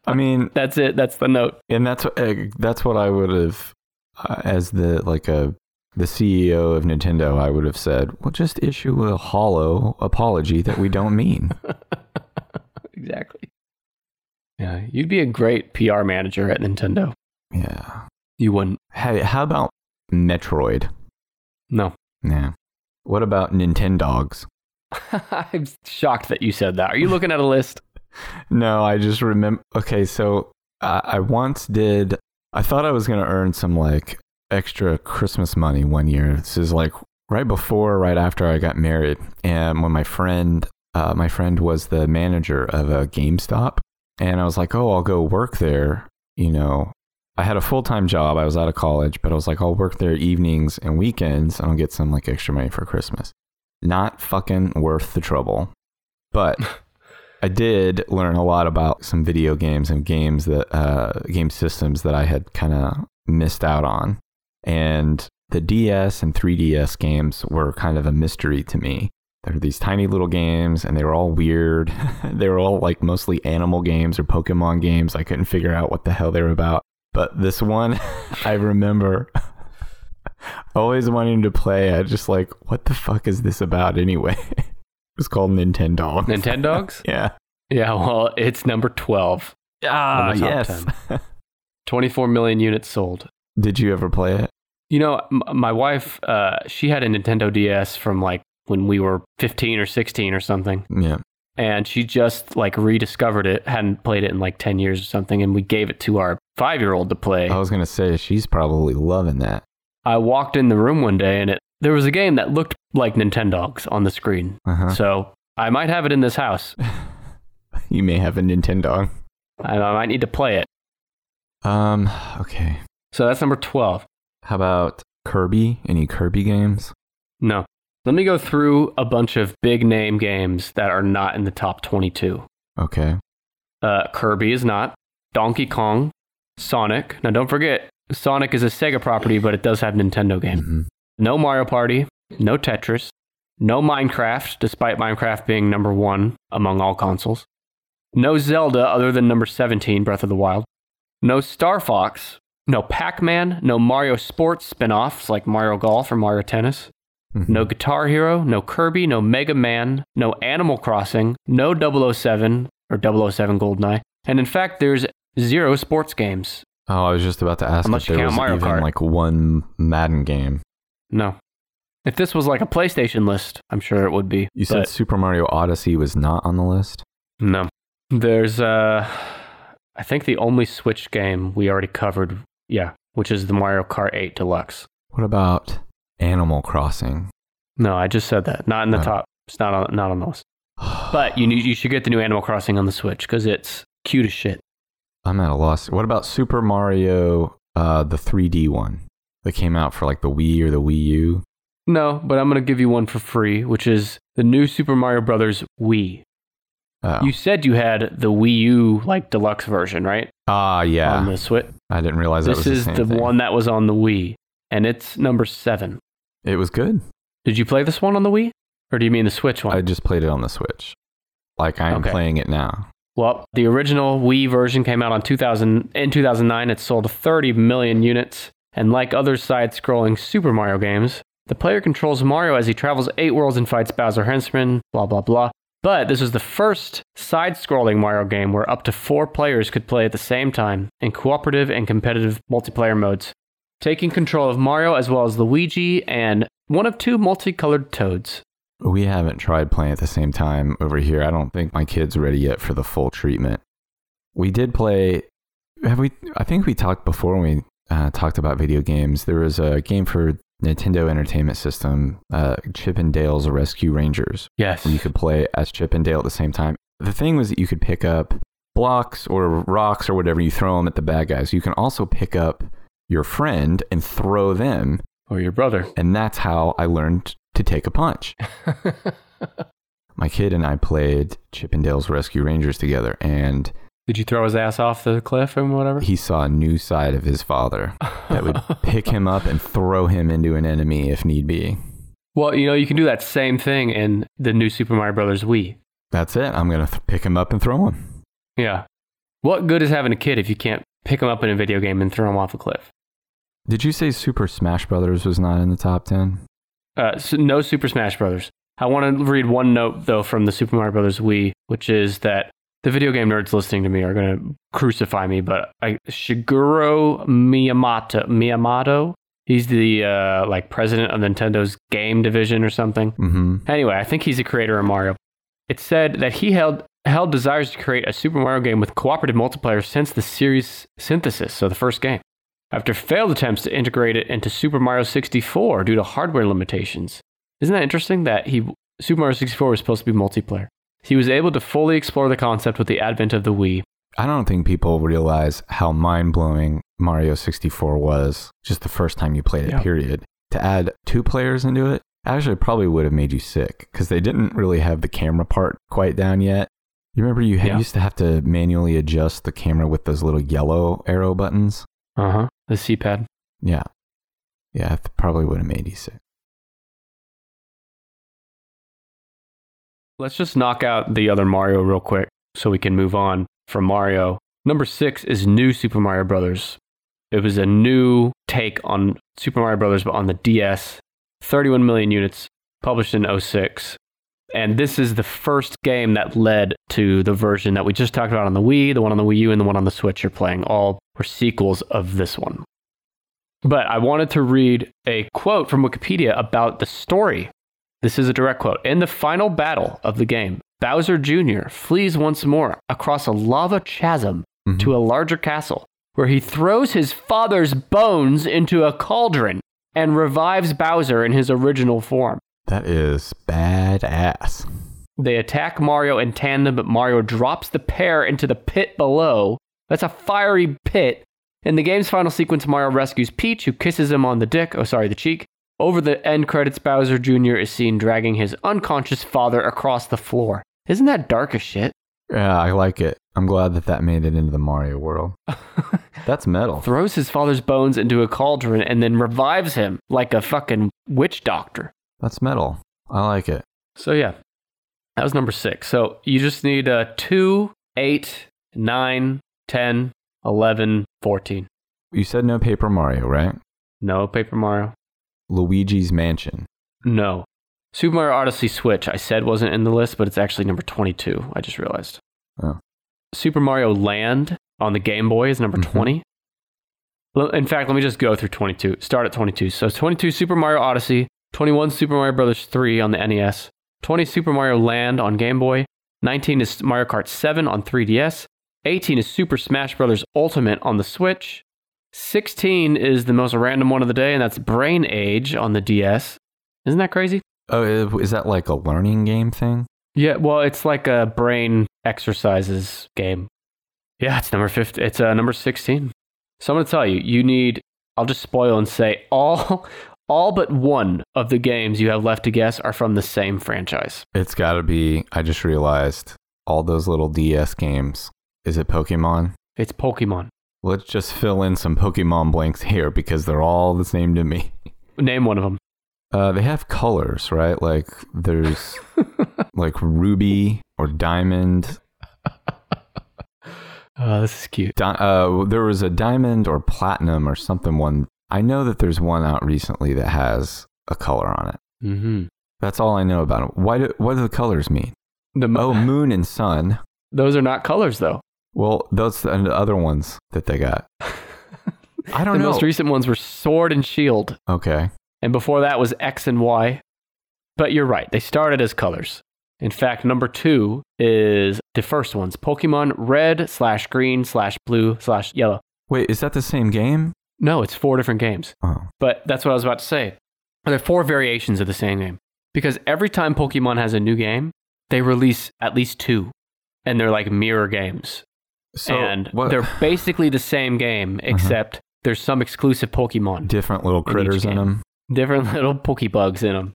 I mean, <laughs> That's it. That's the note. and that's uh, that's what I would have uh, as the like a the CEO of Nintendo. I would have said, well, just issue a hollow apology that we don't mean. <laughs> Exactly. Yeah, you'd be a great PR manager at Nintendo. yeah. You wouldn't. Hey, how about Metroid? No. Yeah. What about Nintendogs? <laughs> I'm shocked that you said that. Are you looking at a list? <laughs> No, I just remember. Okay, so I, I once did. I thought I was going to earn some like extra Christmas money one year. This is like right before, right after I got married, and when my friend, uh, my friend was the manager of a GameStop, and I was like, oh, I'll go work there. You know, I had a full time job. I was out of college, but I was like, I'll work there evenings and weekends, and I'll get some like extra money for Christmas. Not fucking worth the trouble, but. <laughs> I did learn a lot about some video games and games that uh, game systems that I had kind of missed out on, and the DS and 3DS games were kind of a mystery to me. There were these tiny little games, and they were all weird. <laughs> they were all like mostly animal games or Pokemon games. I couldn't figure out what the hell they were about. But this one, <laughs> I remember <laughs> always wanting to play. I just like, what the fuck is this about anyway? <laughs> it was called Nintendo. Nintendogs? yeah. yeah, well, it's number 12. Ah, On yes. 24 million units sold. Did you ever play it? You know, m- my wife, uh, she had a Nintendo DS from like when we were 15 or 16 or something. Yeah. And she just like rediscovered it, hadn't played it in like 10 years or something. And we gave it to our five year old to play. I was gonna say she's probably loving that. I walked in the room one day and it, there was a game that looked like Nintendogs on the screen. Uh-huh. So I might have it in this house. <laughs> You may have a Nintendo. I, I might need to play it. Um. Okay. So that's number 12. How about Kirby? Any Kirby games? No. Let me go through a bunch of big name games that are not in the top 22. Okay. Uh, Kirby is not. Donkey Kong, Sonic. Now, don't forget, Sonic is a Sega property, but it does have Nintendo game. Mhm. No Mario Party, no Tetris, no Minecraft, despite Minecraft being number one among all consoles. No Zelda, other than number 17, Breath of the Wild. No Star Fox, no Pac Man, no Mario Sports spin offs like Mario Golf or Mario Tennis. Mhm. No Guitar Hero, no Kirby, no Mega Man, no Animal Crossing, no 007 or 007 Goldeneye. And in fact, there's zero sports games. Oh, I was just about to ask Unless if there was Mario even Kart. like one Madden game. No. If this was like a PlayStation list, I'm sure it would be. You said Super Mario Odyssey was not on the list. no. There's, uh, I think the only Switch game we already covered, yeah, which is the Mario Kart 8 Deluxe. What about Animal Crossing? No, I just said that. Not in the top. It's not on, not on the list. But you you should get the new Animal Crossing on the Switch because it's cute as shit. I'm at a loss. What about Super Mario, uh, the 3D one that came out for like the Wii or the Wii U? No, but I'm going to give you one for free, which is the new Super Mario Brothers Wii. Oh. You said you had the Wii U like deluxe version, right? Ah, yeah. On the Switch. I didn't realize that This was is the, the, thing. one that was on the Wii, and it's number seven. It was good. Did you play this one on the Wii, or do you mean the Switch one? I just played it on the Switch. Like I am Okay. playing it now. Well, the original Wii version came out on 2000 in 2009. It sold 30 million units, and like other side-scrolling Super Mario games, the player controls Mario as he travels eight worlds and fights Bowser Henchman. Blah blah blah. But this was the first side-scrolling Mario game where up to four players could play at the same time in cooperative and competitive multiplayer modes, taking control of Mario as well as Luigi and one of two multicolored toads. We haven't tried playing at the same time over here. I don't think my kid's ready yet for the full treatment. We did play. Have we? I think we talked before when we uh, talked about video games. There was a game for Nintendo Entertainment System, uh, Chip and Dale's Rescue Rangers, Yes. you could play as Chip and Dale at the same time. The thing was that you could pick up blocks or rocks or whatever. You throw them at the bad guys. You can also pick up your friend and throw them, Or your brother. and that's how I learned to take a punch. <laughs> My kid and I played Chip 'n Dale's Rescue Rangers together, and Did you throw his ass off the cliff and whatever? he saw a new side of his father that would <laughs> pick him up and throw him into an enemy if need be. Well, you know, you can do that same thing in the new Super Mario Brothers Wii. That's it. I'm gonna th- pick him up and throw him. Yeah. What good is having a kid if you can't pick him up in a video game and throw him off a cliff? Did you say Super Smash Brothers was not in the top ten? Uh, so no Super Smash Brothers. I want to read one note though from the Super Mario Brothers Wii, which is that the video game nerds listening to me are going to crucify me, but I, Shigeru Miyamoto, Miyamoto, he's the uh, like president of Nintendo's game division or something. Mm-hmm. Anyway, I think he's the creator of Mario. It said that he held held desires to create a Super Mario game with cooperative multiplayer since the series synthesis, so the first game. After failed attempts to integrate it into Super Mario 64 due to hardware limitations. Isn't that interesting that he Super Mario 64 was supposed to be multiplayer? He was able to fully explore the concept with the advent of the Wii. I don't think people realize how mind blowing Mario 64 was just the first time you played it, Yeah. period. To add two players into it actually probably would have made you sick because they didn't really have the camera part quite down yet. You remember you had, Yeah. used to have to manually adjust the camera with those little yellow arrow buttons? Uh huh. The C pad. Yeah. Yeah, it probably would have made you sick. Let's just knock out the other Mario real quick so we can move on from Mario. Number six is New Super Mario Brothers. It was a new take on Super Mario Brothers, but on the DS. 31 million units, published in 06. And this is the first game that led to the version that we just talked about on the Wii, the one on the Wii U, and the one on the Switch you're playing. All were sequels of this one. But I wanted to read a quote from Wikipedia about the story this is a direct quote. In the final battle of the game, Bowser Jr. flees once more across a lava chasm Mhm. to a larger castle, where he throws his father's bones into a cauldron and revives Bowser in his original form. That is badass. They attack Mario in tandem, but Mario drops the pair into the pit below. That's a fiery pit. In the game's final sequence, Mario rescues Peach, who kisses him on the dick, oh, sorry, the cheek. Over the end credits, Bowser Jr. is seen dragging his unconscious father across the floor. Isn't that dark as shit? Yeah, I like it. I'm glad that that made it into the Mario world. <laughs> That's metal. Throws his father's bones into a cauldron and then revives him like a fucking witch doctor. That's metal. I like it. So, yeah, that was number six. So, you just need uh, 2, 8, 9, 10, 11, 14. You said no Paper Mario, right? No Paper Mario. Luigi's Mansion. No. Super Mario Odyssey Switch, I said wasn't in the list, but it's actually number 22. I just realized. Oh. Super Mario Land on the Game Boy is number Mhm. 20. In fact, let me just go through 22. Start at 22. So 22 Super Mario Odyssey, 21 Super Mario Brothers 3 on the NES, 20 Super Mario Land on Game Boy, 19 is Mario Kart 7 on 3DS, 18 is Super Smash Bros. Ultimate on the Switch, 16 is the most random one of the day, and that's Brain Age on the DS. Isn't that crazy? Oh, is that like a learning game thing? Yeah, well, it's like a brain exercises game. Yeah, it's number 50. It's uh, number 16. So I'm going to tell you, you need I'll just spoil and say all all but one of the games you have left to guess are from the same franchise. It's got to be. I just realized all those little DS games. Is it Pokemon? It's Pokemon. Let's just fill in some Pokemon blanks here because they're all the same to me. <laughs> Name one of them. Uh, they have colors, right? Like there's <laughs> like ruby or diamond. <laughs> Oh, this is cute. Di- uh, there was a diamond or platinum or something. One I know that there's one out recently that has a color on it. Mm-hmm. That's all I know about it. Why do what do the colors mean? The mo- Oh, moon and sun. <laughs> those are not colors though. Well, those are the other ones that they got. <laughs> I don't the know. The most recent ones were Sword and Shield, okay. and before that was X and Y. But you're right; they started as colors. In fact, number two is the first ones: Pokemon Red slash Green slash Blue slash Yellow. Wait, is that the same game? No, it's four different games. Oh. But that's what I was about to say. There are four variations of the same game because every time Pokemon has a new game, they release at least two, and they're like mirror games. So and what- Uh-huh. they're basically the same game, except there's some exclusive Pokemon, different little critters in game. them. different <laughs> little Pokebugs in them.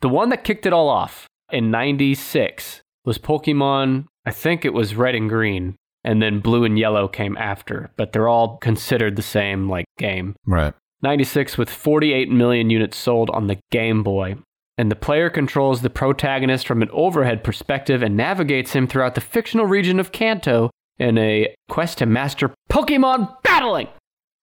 The one that kicked it all off in '96 was Pokemon. I think it was Red and Green, and then Blue and Yellow came after. But they're all considered the same like game. Right. 96 with 48 million units sold on the Game Boy. And the player controls the protagonist from an overhead perspective and navigates him throughout the fictional region of Kanto in a quest to master Pokemon battling.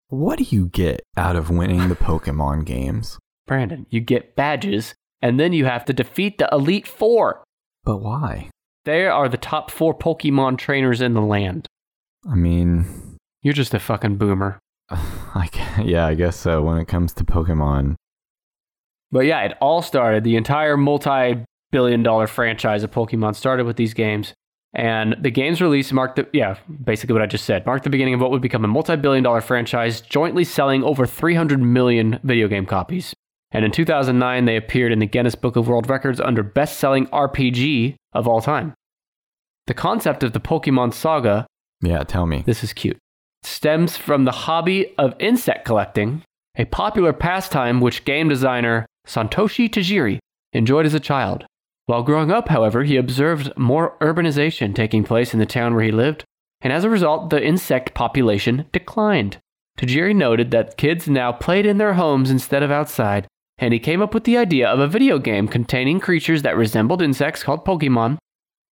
What do you get out of winning the Pokemon games? Brandon, you get badges, and then you have to defeat the Elite Four. But why? They are the top four Pokemon trainers in the land. I mean, You're just a fucking boomer. <sighs> like, yeah, I guess so. When it comes to Pokemon, But yeah, it all started. The entire multi billion dollar franchise of Pokemon started with these games. And the game's release marked the, yeah, basically what I just said, marked the beginning of what would become a multi billion dollar franchise, jointly selling over 300 million video game copies. And in 2009, they appeared in the Guinness Book of World Records under best selling RPG of all time. The concept of the Pokemon saga yeah, tell me. this is cute. Stems from the hobby of insect collecting, a popular pastime which game designer Satoshi Tajiri enjoyed as a child. While growing up, however, he observed more urbanization taking place in the town where he lived, and as a result, the insect population declined. Tajiri noted that kids now played in their homes instead of outside, and he came up with the idea of a video game containing creatures that resembled insects called Pokemon.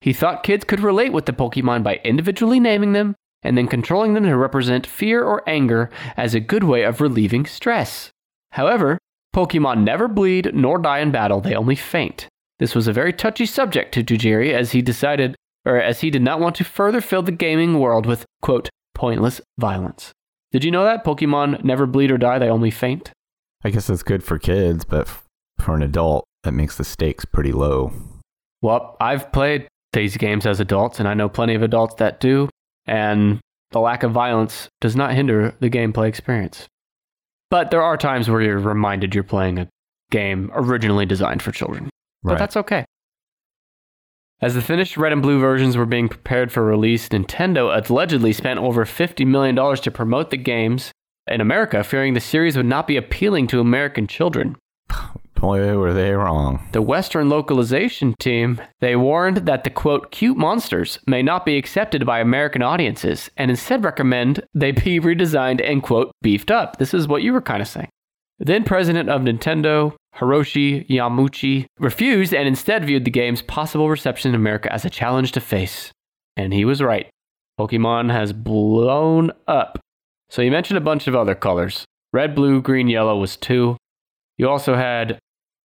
He thought kids could relate with the Pokemon by individually naming them and then controlling them to represent fear or anger as a good way of relieving stress. However, Pokemon never bleed nor die in battle, they only faint. This was a very touchy subject to Tajiri as he decided or as he did not want to further fill the gaming world with quote pointless violence. Did you know that Pokemon never bleed or die, they only faint? I guess it's good for kids, but for an adult, that makes the stakes pretty low. Well, I've played these games as adults, and I know plenty of adults that do, and the lack of violence does not hinder the gameplay experience. But there are times where you're reminded you're playing a game originally designed for children. But that's okay. As the finished red and blue versions were being prepared for release, Nintendo allegedly spent over $50 million to promote the games in America, fearing the series would not be appealing to American children. Boy, were they wrong. The Western localization team, they warned that the quote cute monsters may not be accepted by American audiences and instead recommend they be <laughs> redesigned and quote beefed up. This is what you were kind of saying. Then president of Nintendo, Hiroshi Yamauchi, refused and instead viewed the game's possible reception in America as a challenge to face. And he was right. Pokemon has blown up. So you mentioned a bunch of other colors. Red, blue, green, yellow was two. You also had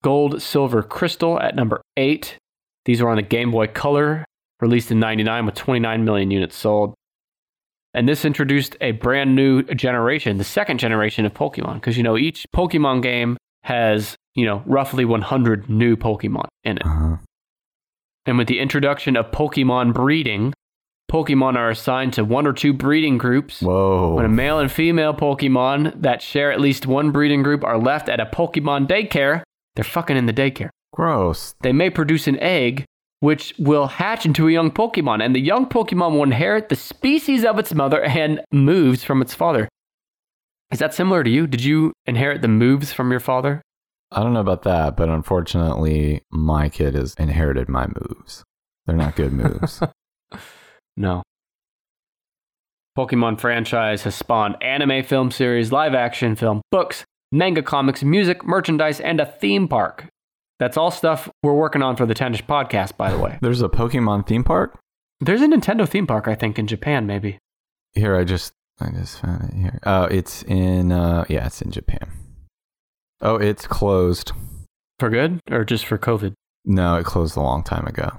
gold, silver, crystal at number eight. These were on the Game Boy Color, released in 99 with 29 million units sold. And this introduced a brand new generation, the second generation of Pokemon, because you know each Pokemon game has, you know, roughly 100 new Pokemon in it. Uh-huh. And with the introduction of Pokemon breeding, Pokemon are assigned to one or two breeding groups. Whoa. When a male and female Pokemon that share at least one breeding group are left at a Pokemon daycare, they're fucking in the daycare. Gross. They may produce an egg which will hatch into a young Pokemon, and the young Pokemon will inherit the species of its mother and moves from its father. Is that similar to you? Did you inherit the moves from your father? I don't know about that, but unfortunately, my kid has inherited my moves. They're not good moves. <laughs> No. Pokemon franchise has spawned anime film series, live action film, books, manga comics, music, merchandise, and a theme park. That's all stuff we're working on for the Tennish podcast, by the way. <laughs> There's a Pokemon theme park? There's a Nintendo theme park, I think, in Japan, maybe. Here, I just I just found it here. Oh, it's in uh yeah, it's in Japan. Oh, it's closed. For good or just for COVID? No, it closed a long time ago.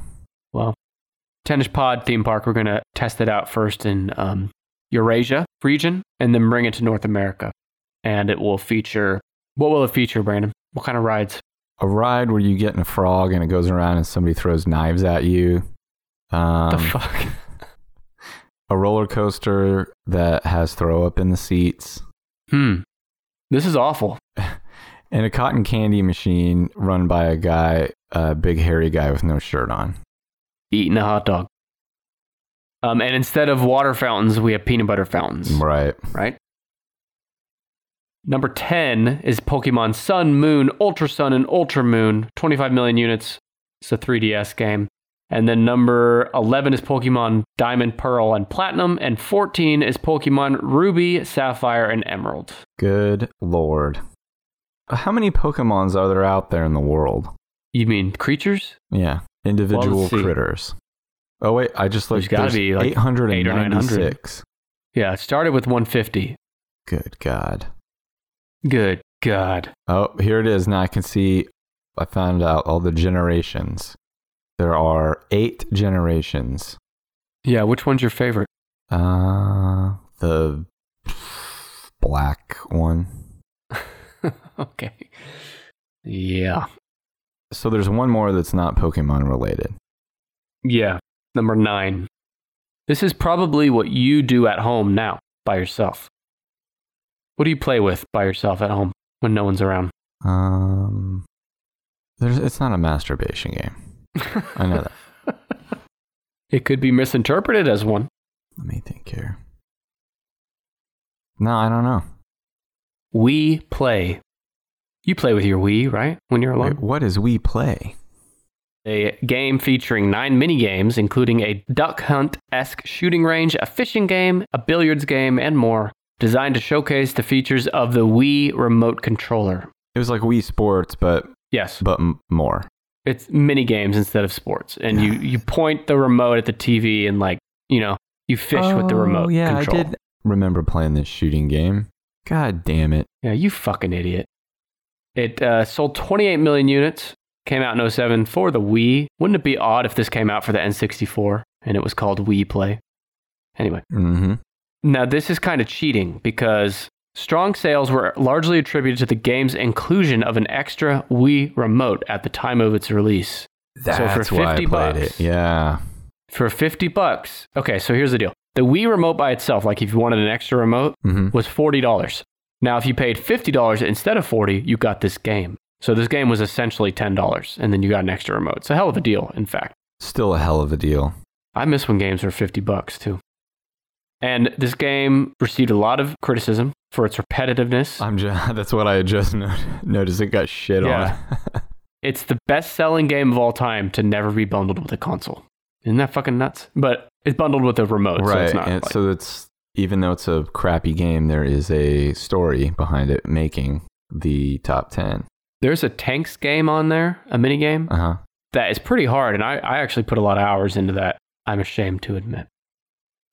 Tennish Pod theme park, we're going to test it out first in um, Eurasia region and then bring it to North America. And it will feature, what will it feature, Brandon? What kind of rides? A ride where you get in a frog and it goes around and somebody throws knives at you. Um, the fuck? <laughs> a roller coaster that has throw up in the seats, Hmm. This is awful. <laughs> and a cotton candy machine run by a guy, a big hairy guy with no shirt on. Eating a hot dog. Um, and instead of water fountains, we have peanut butter fountains, Right. right? Number 10 is Pokemon Sun, Moon, Ultra Sun, and Ultra Moon. 25 million units. It's a 3DS game. And then number 11 is Pokemon Diamond, Pearl, and Platinum. And 14 is Pokemon Ruby, Sapphire, and Emerald. Good lord. How many Pokemons are there out there in the world? You mean creatures? Yeah, individual let's critters. Oh wait, I just looked. There's gotta be, like, 896. Yeah, it started with 150. Good God. Good God. Oh, here it is. Now I can see. I found out all the generations. There are eight generations. Yeah, which one's your favorite? Uh, the black one. <laughs> okay. Yeah. So there's one more that's not Pokemon related. Yeah. Number nine. This is probably what you do at home now by yourself. What do you play with by yourself at home when no one's around? Um, there's it's not a masturbation game. I know that. <laughs> It could be misinterpreted as one. Let me think here. No, I don't know. We play. You play with your Wii, right? When you're alone? Wait, what is Wii play? A game featuring nine mini games, including a duck hunt esque shooting range, a fishing game, a billiards game, and more, designed to showcase the features of the Wii remote controller. It was like Wii Sports, but Yes, but m- more. it's mini games instead of sports, and you you point the remote at the TV and like you know you fish with the Oh, remote. Yeah, control. I did remember playing this shooting game. God damn it! Yeah, you fucking idiot. It uh, sold 28 million units, came out in 07 for the Wii. Wouldn't it be odd if this came out for the N64 and it was called Wii Play? Anyway, Mm-hmm. now this is kind of cheating because strong sales were largely attributed to the game's inclusion of an extra Wii remote at the time of its release. That's for why I 50 played bucks- it. Yeah. For 50 bucks. Okay, so here's the deal. The Wii remote by itself, like if you wanted an extra remote, Mm-hmm. was $40. Now, if you paid $50 instead of 40 you got this game. So this game was essentially $10, and then you got an extra remote. It's a hell of a deal, in fact. Still a hell of a deal. I miss when games were 50 bucks, too. And this game received a lot of criticism for its repetitiveness. I'm just. <laughs> That's what I just no- noticed. It got shit Yeah. on. <laughs> It's the best selling game of all time to never be bundled with a console. Isn't that fucking nuts? But it's bundled with a remote, so right. it's not and like- so it's even though it's a crappy game, there is a story behind it making the top ten. There's a tanks game on there, a mini game. Uh huh. that is pretty hard, and I, I actually put a lot of hours into that, I'm ashamed to admit.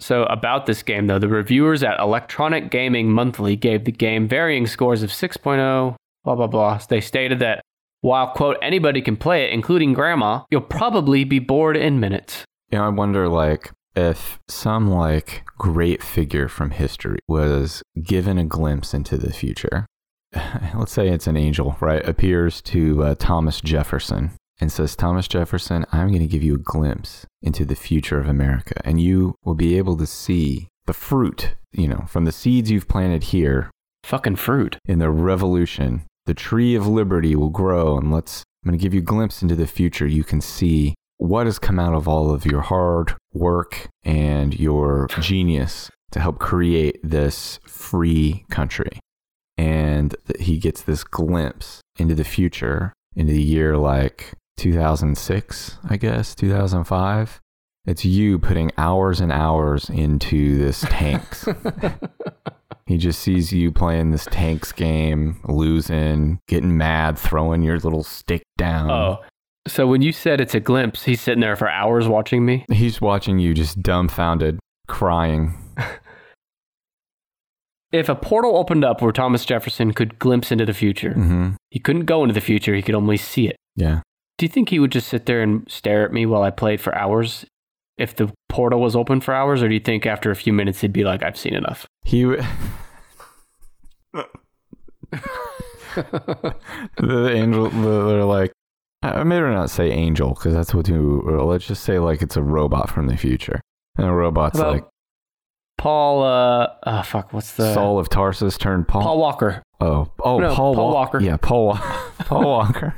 So, about this game, though, the reviewers at Electronic Gaming Monthly gave the game varying scores of 6.0, blah, blah, blah. They stated that while, quote, anybody can play it, including grandma, you'll probably be bored in minutes. You know, I wonder like if some like great figure from history was given a glimpse into the future. <sighs> Let's say it's an angel, right? Appears to uh, Thomas Jefferson and says, Thomas Jefferson, I'm going to give you a glimpse into the future of America, and you will be able to see the fruit, you know, from the seeds you've planted here Fucking fruit. in the revolution. The tree of liberty will grow, and let's. I'm going to give you a glimpse into the future. You can see what has come out of all of your hard work and your genius to help create this free country. And he gets this glimpse into the future, into the year like 2006, I guess, 2005. It's you putting hours and hours into this tanks. <laughs> He just sees you playing this tanks game, losing, getting mad, throwing your little stick down. oh. So, when you said it's a glimpse, he's sitting there for hours watching me. He's watching you just dumbfounded, crying. <laughs> If a portal opened up where Thomas Jefferson could glimpse into the future, hmm he couldn't go into the future, he could only see it. Yeah. Do you think he would just sit there and stare at me while I played for hours if the portal was open for hours? Or do you think after a few minutes he'd be like, I've seen enough? He. W- <laughs> <laughs> the angel, the, they're like, I may or not say angel because that's what you. Let's just say like it's a robot from the future, and the robot's about like Paul, uh, oh, fuck, what's the. Saul of Tarsus turned Paul. Paul Walker oh, oh, No, Paul, Paul Wa- Walker. Yeah, Paul. Wa- <laughs> Paul Walker.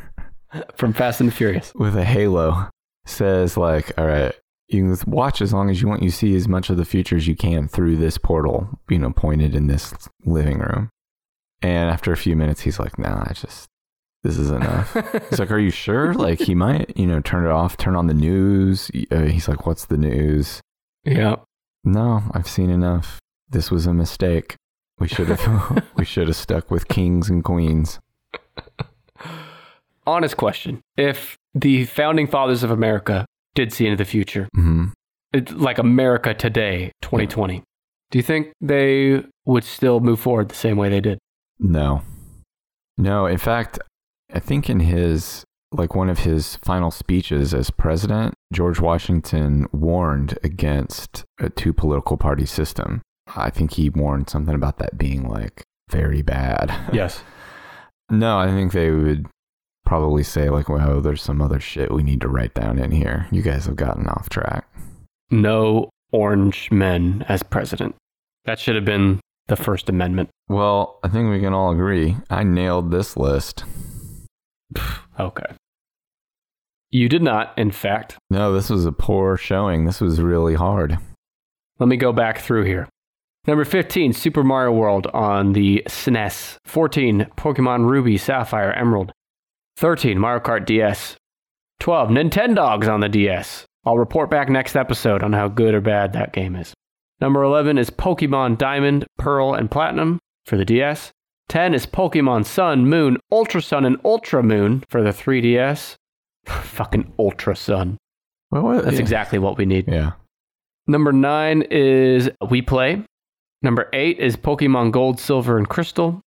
from Fast and the Furious. with a halo says like all right you can watch as long as you want you see as much of the future as you can through this portal you know pointed in this living room and after a few minutes he's like nah i just this is enough <laughs> he's like are you sure like he might you know turn it off turn on the news uh, he's like what's the news yeah. no i've seen enough this was a mistake We should have <laughs> <laughs> we should have stuck with kings and queens. Honest question. If the founding fathers of America did see into the future, hmm it's like America today, 2020, do you think they would still move forward the same way they did? No. No, in fact, I think in his like one of his final speeches as president, George Washington warned against a two political party system. I think he warned something about that being like very bad. <laughs> Yes. no, I think they would probably say like, "Well, there's some other shit we need to write down in here. You guys have gotten off track." No orange men as president. That should have been the First Amendment. Well, I think we can all agree. I nailed this list. <sighs> Okay. You did not, in fact. No, this was a poor showing. This was really hard. Let me go back through here. Number 15, Super Mario World on the SNES. 14, Pokemon Ruby, Sapphire, Emerald. 13, Mario Kart DS. 12, Nintendogs on the DS. I'll report back next episode on how good or bad that game is. Number 11 is Pokemon Diamond, Pearl, and Platinum for the DS. 10 is Pokemon Sun, Moon, Ultra Sun, and Ultra Moon for the 3DS. <laughs> Fucking Ultra Sun. Well, That's yeah. exactly what we need. Yeah. Number nine is Wii Play. Number eight is Pokemon Gold, Silver, and Crystal,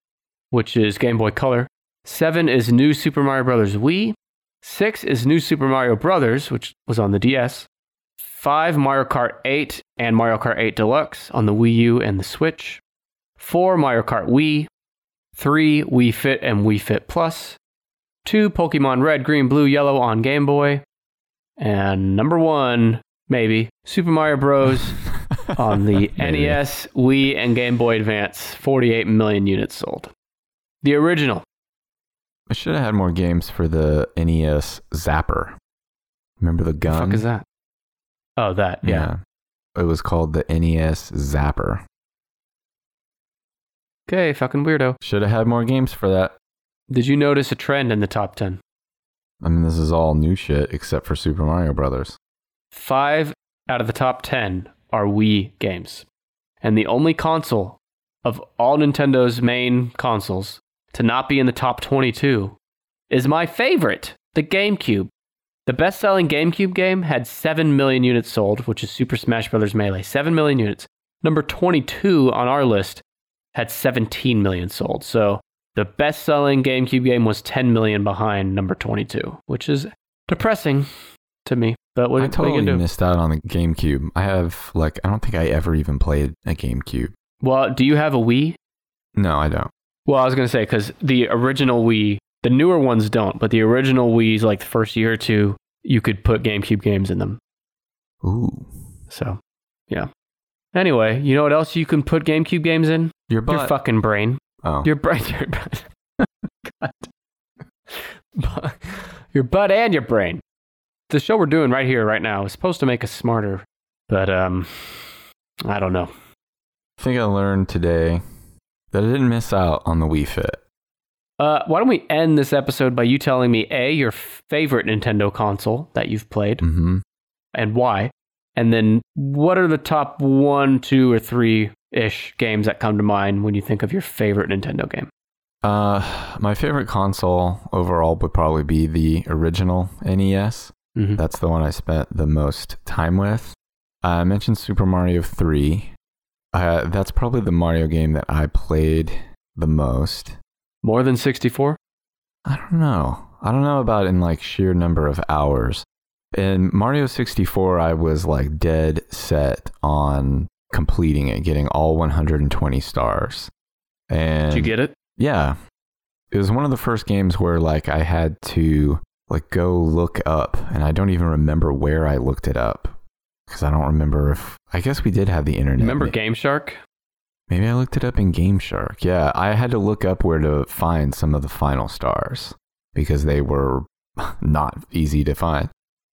which is Game Boy Color. Seven is New Super Mario Bros. Wii. Six is New Super Mario Brothers, which was on the DS. Five, Mario Kart 8 and Mario Kart 8 Deluxe on the Wii U and the Switch. Four, Mario Kart Wii. Three, Wii Fit and Wii Fit Plus. Two, Pokemon Red, Green, Blue, Yellow on Game Boy. And number one, maybe, Super Mario Bros. <laughs> on the NES, Wii, and Game Boy Advance. 48 million units sold. The original. I should have had more games for the NES Zapper. Remember the gun? What The fuck is that? Oh, that. Yeah. It was called the NES Zapper. Okay, fucking weirdo. Should have had more games for that. Did you notice a trend in the top 10? I mean, this is all new shit except for Super Mario Brothers. Five out of the top 10 are Wii games. And the only console of all Nintendo's main consoles to not be in the top 22 is my favorite, the GameCube. The best selling GameCube game had 7 million units sold, which is Super Smash Bros. Melee. 7 million units. Number 22 on our list had 17 million sold. So the best selling GameCube game was 10 million behind number 22, which is depressing to me. But what, I what totally gonna do? missed out on the GameCube. I have, like, I don't think I ever even played a GameCube. Well, do you have a Wii? No, I don't. Well, I was going to say, because the original Wii, the newer ones don't, but the original Wii's, like the first year or two, you could put GameCube games in them. Ooh. So, yeah. Anyway, you know what else you can put GameCube games in? Your butt. Your fucking brain. oh. Your brain. <laughs> Your butt. God. Your butt and your brain. The show we're doing right here, right now, is supposed to make us smarter, but um, I don't know. I think I learned today that I didn't miss out on the Wii Fit. Uh, why don't we end this episode by you telling me a your favorite Nintendo console that you've played hmm and why, and then what are the top one, two, or three ish games that come to mind when you think of your favorite Nintendo game? Uh, my favorite console overall would probably be the original NES. Mhm. That's the one I spent the most time with. I mentioned Super Mario 3. Uh, that's probably the Mario game that I played the most. More than sixty four? I don't know. I don't know about in like sheer number of hours. In Mario 64, I was like dead set on completing it, getting all 120 stars. And Did you get it? yeah. It was one of the first games where like I had to like go look up and I don't even remember where I looked it up because I don't remember if I guess we did have the internet. Remember Game Shark? Maybe I looked it up in Game Shark. Yeah, I had to look up where to find some of the final stars because they were <laughs> not easy to find.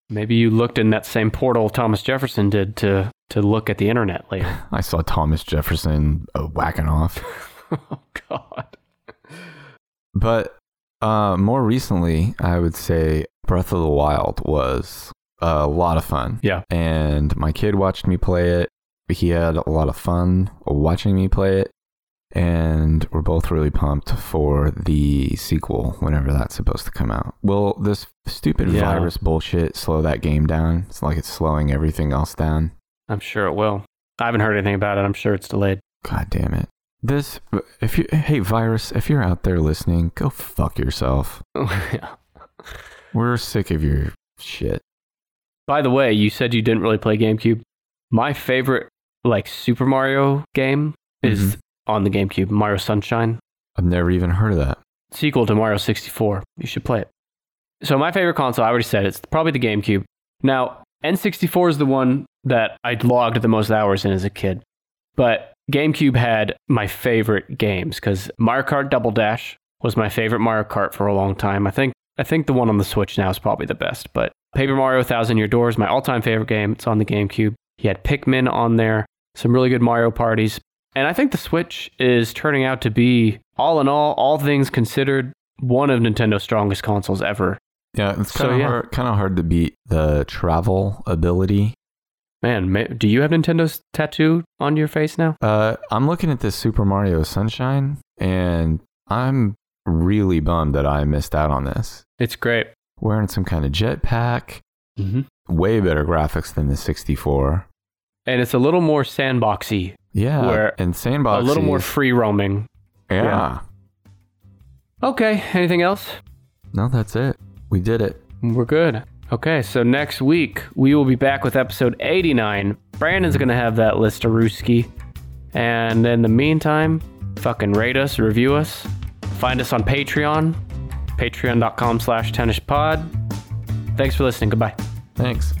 Maybe you looked in that same portal Thomas Jefferson did to to look at the internet later. <laughs> I saw Thomas Jefferson uh, whacking off. <laughs> oh God. But uh, more recently, I would say Breath of the Wild was a lot of fun. Yeah. And my kid watched me play it. He had a lot of fun watching me play it. And we're both really pumped for the sequel whenever that's supposed to come out. Will this stupid Yeah. virus bullshit slow that game down? It's like it's slowing everything else down. I'm sure it will. I haven't heard anything about it. I'm sure it's delayed. God damn it. This, if you, hey, virus, if you're out there listening, go fuck yourself. <laughs> Yeah. We're sick of your shit. By the way, you said you didn't really play GameCube. My favorite like Super Mario game is Mhm. On the GameCube, Mario Sunshine, I've never even heard of that. sequel to Mario 64. You should play it. So my favorite console, I already said it's probably the GameCube. Now, N64 is the one that I logged the most hours in as a kid. But GameCube had my favorite games cuz Mario Kart Double Dash was my favorite Mario Kart for a long time. I think I think the one on the Switch now is probably the best, but Paper Mario Thousand Year Door is my all-time favorite game. It's on the GameCube. He had Pikmin on there, some really good Mario parties. And I think the Switch is turning out to be, all in all, all things considered, one of Nintendo's strongest consoles ever. Yeah, it's So, kind of yeah. hard, kind of hard to beat the travel ability. Man, ma- do you have Nintendo's tattoo on your face now? Uh, I'm looking at this Super Mario Sunshine, and I'm really bummed that I missed out on this. It's great. Wearing some kind of jetpack, Mm-hmm. way better graphics than the 64. And it's a little more sandboxy, Yeah, Where and Sandbox. a little more free roaming. Yeah. yeah. Okay, anything else? No, that's it. We did it. We're good. Okay, so next week we will be back with episode 89. Brandon's gonna have that list of Rooski. And in the meantime, fucking rate us, review us, find us on Patreon, patreon.com slash tennishpod. Thanks for listening. Goodbye. Thanks.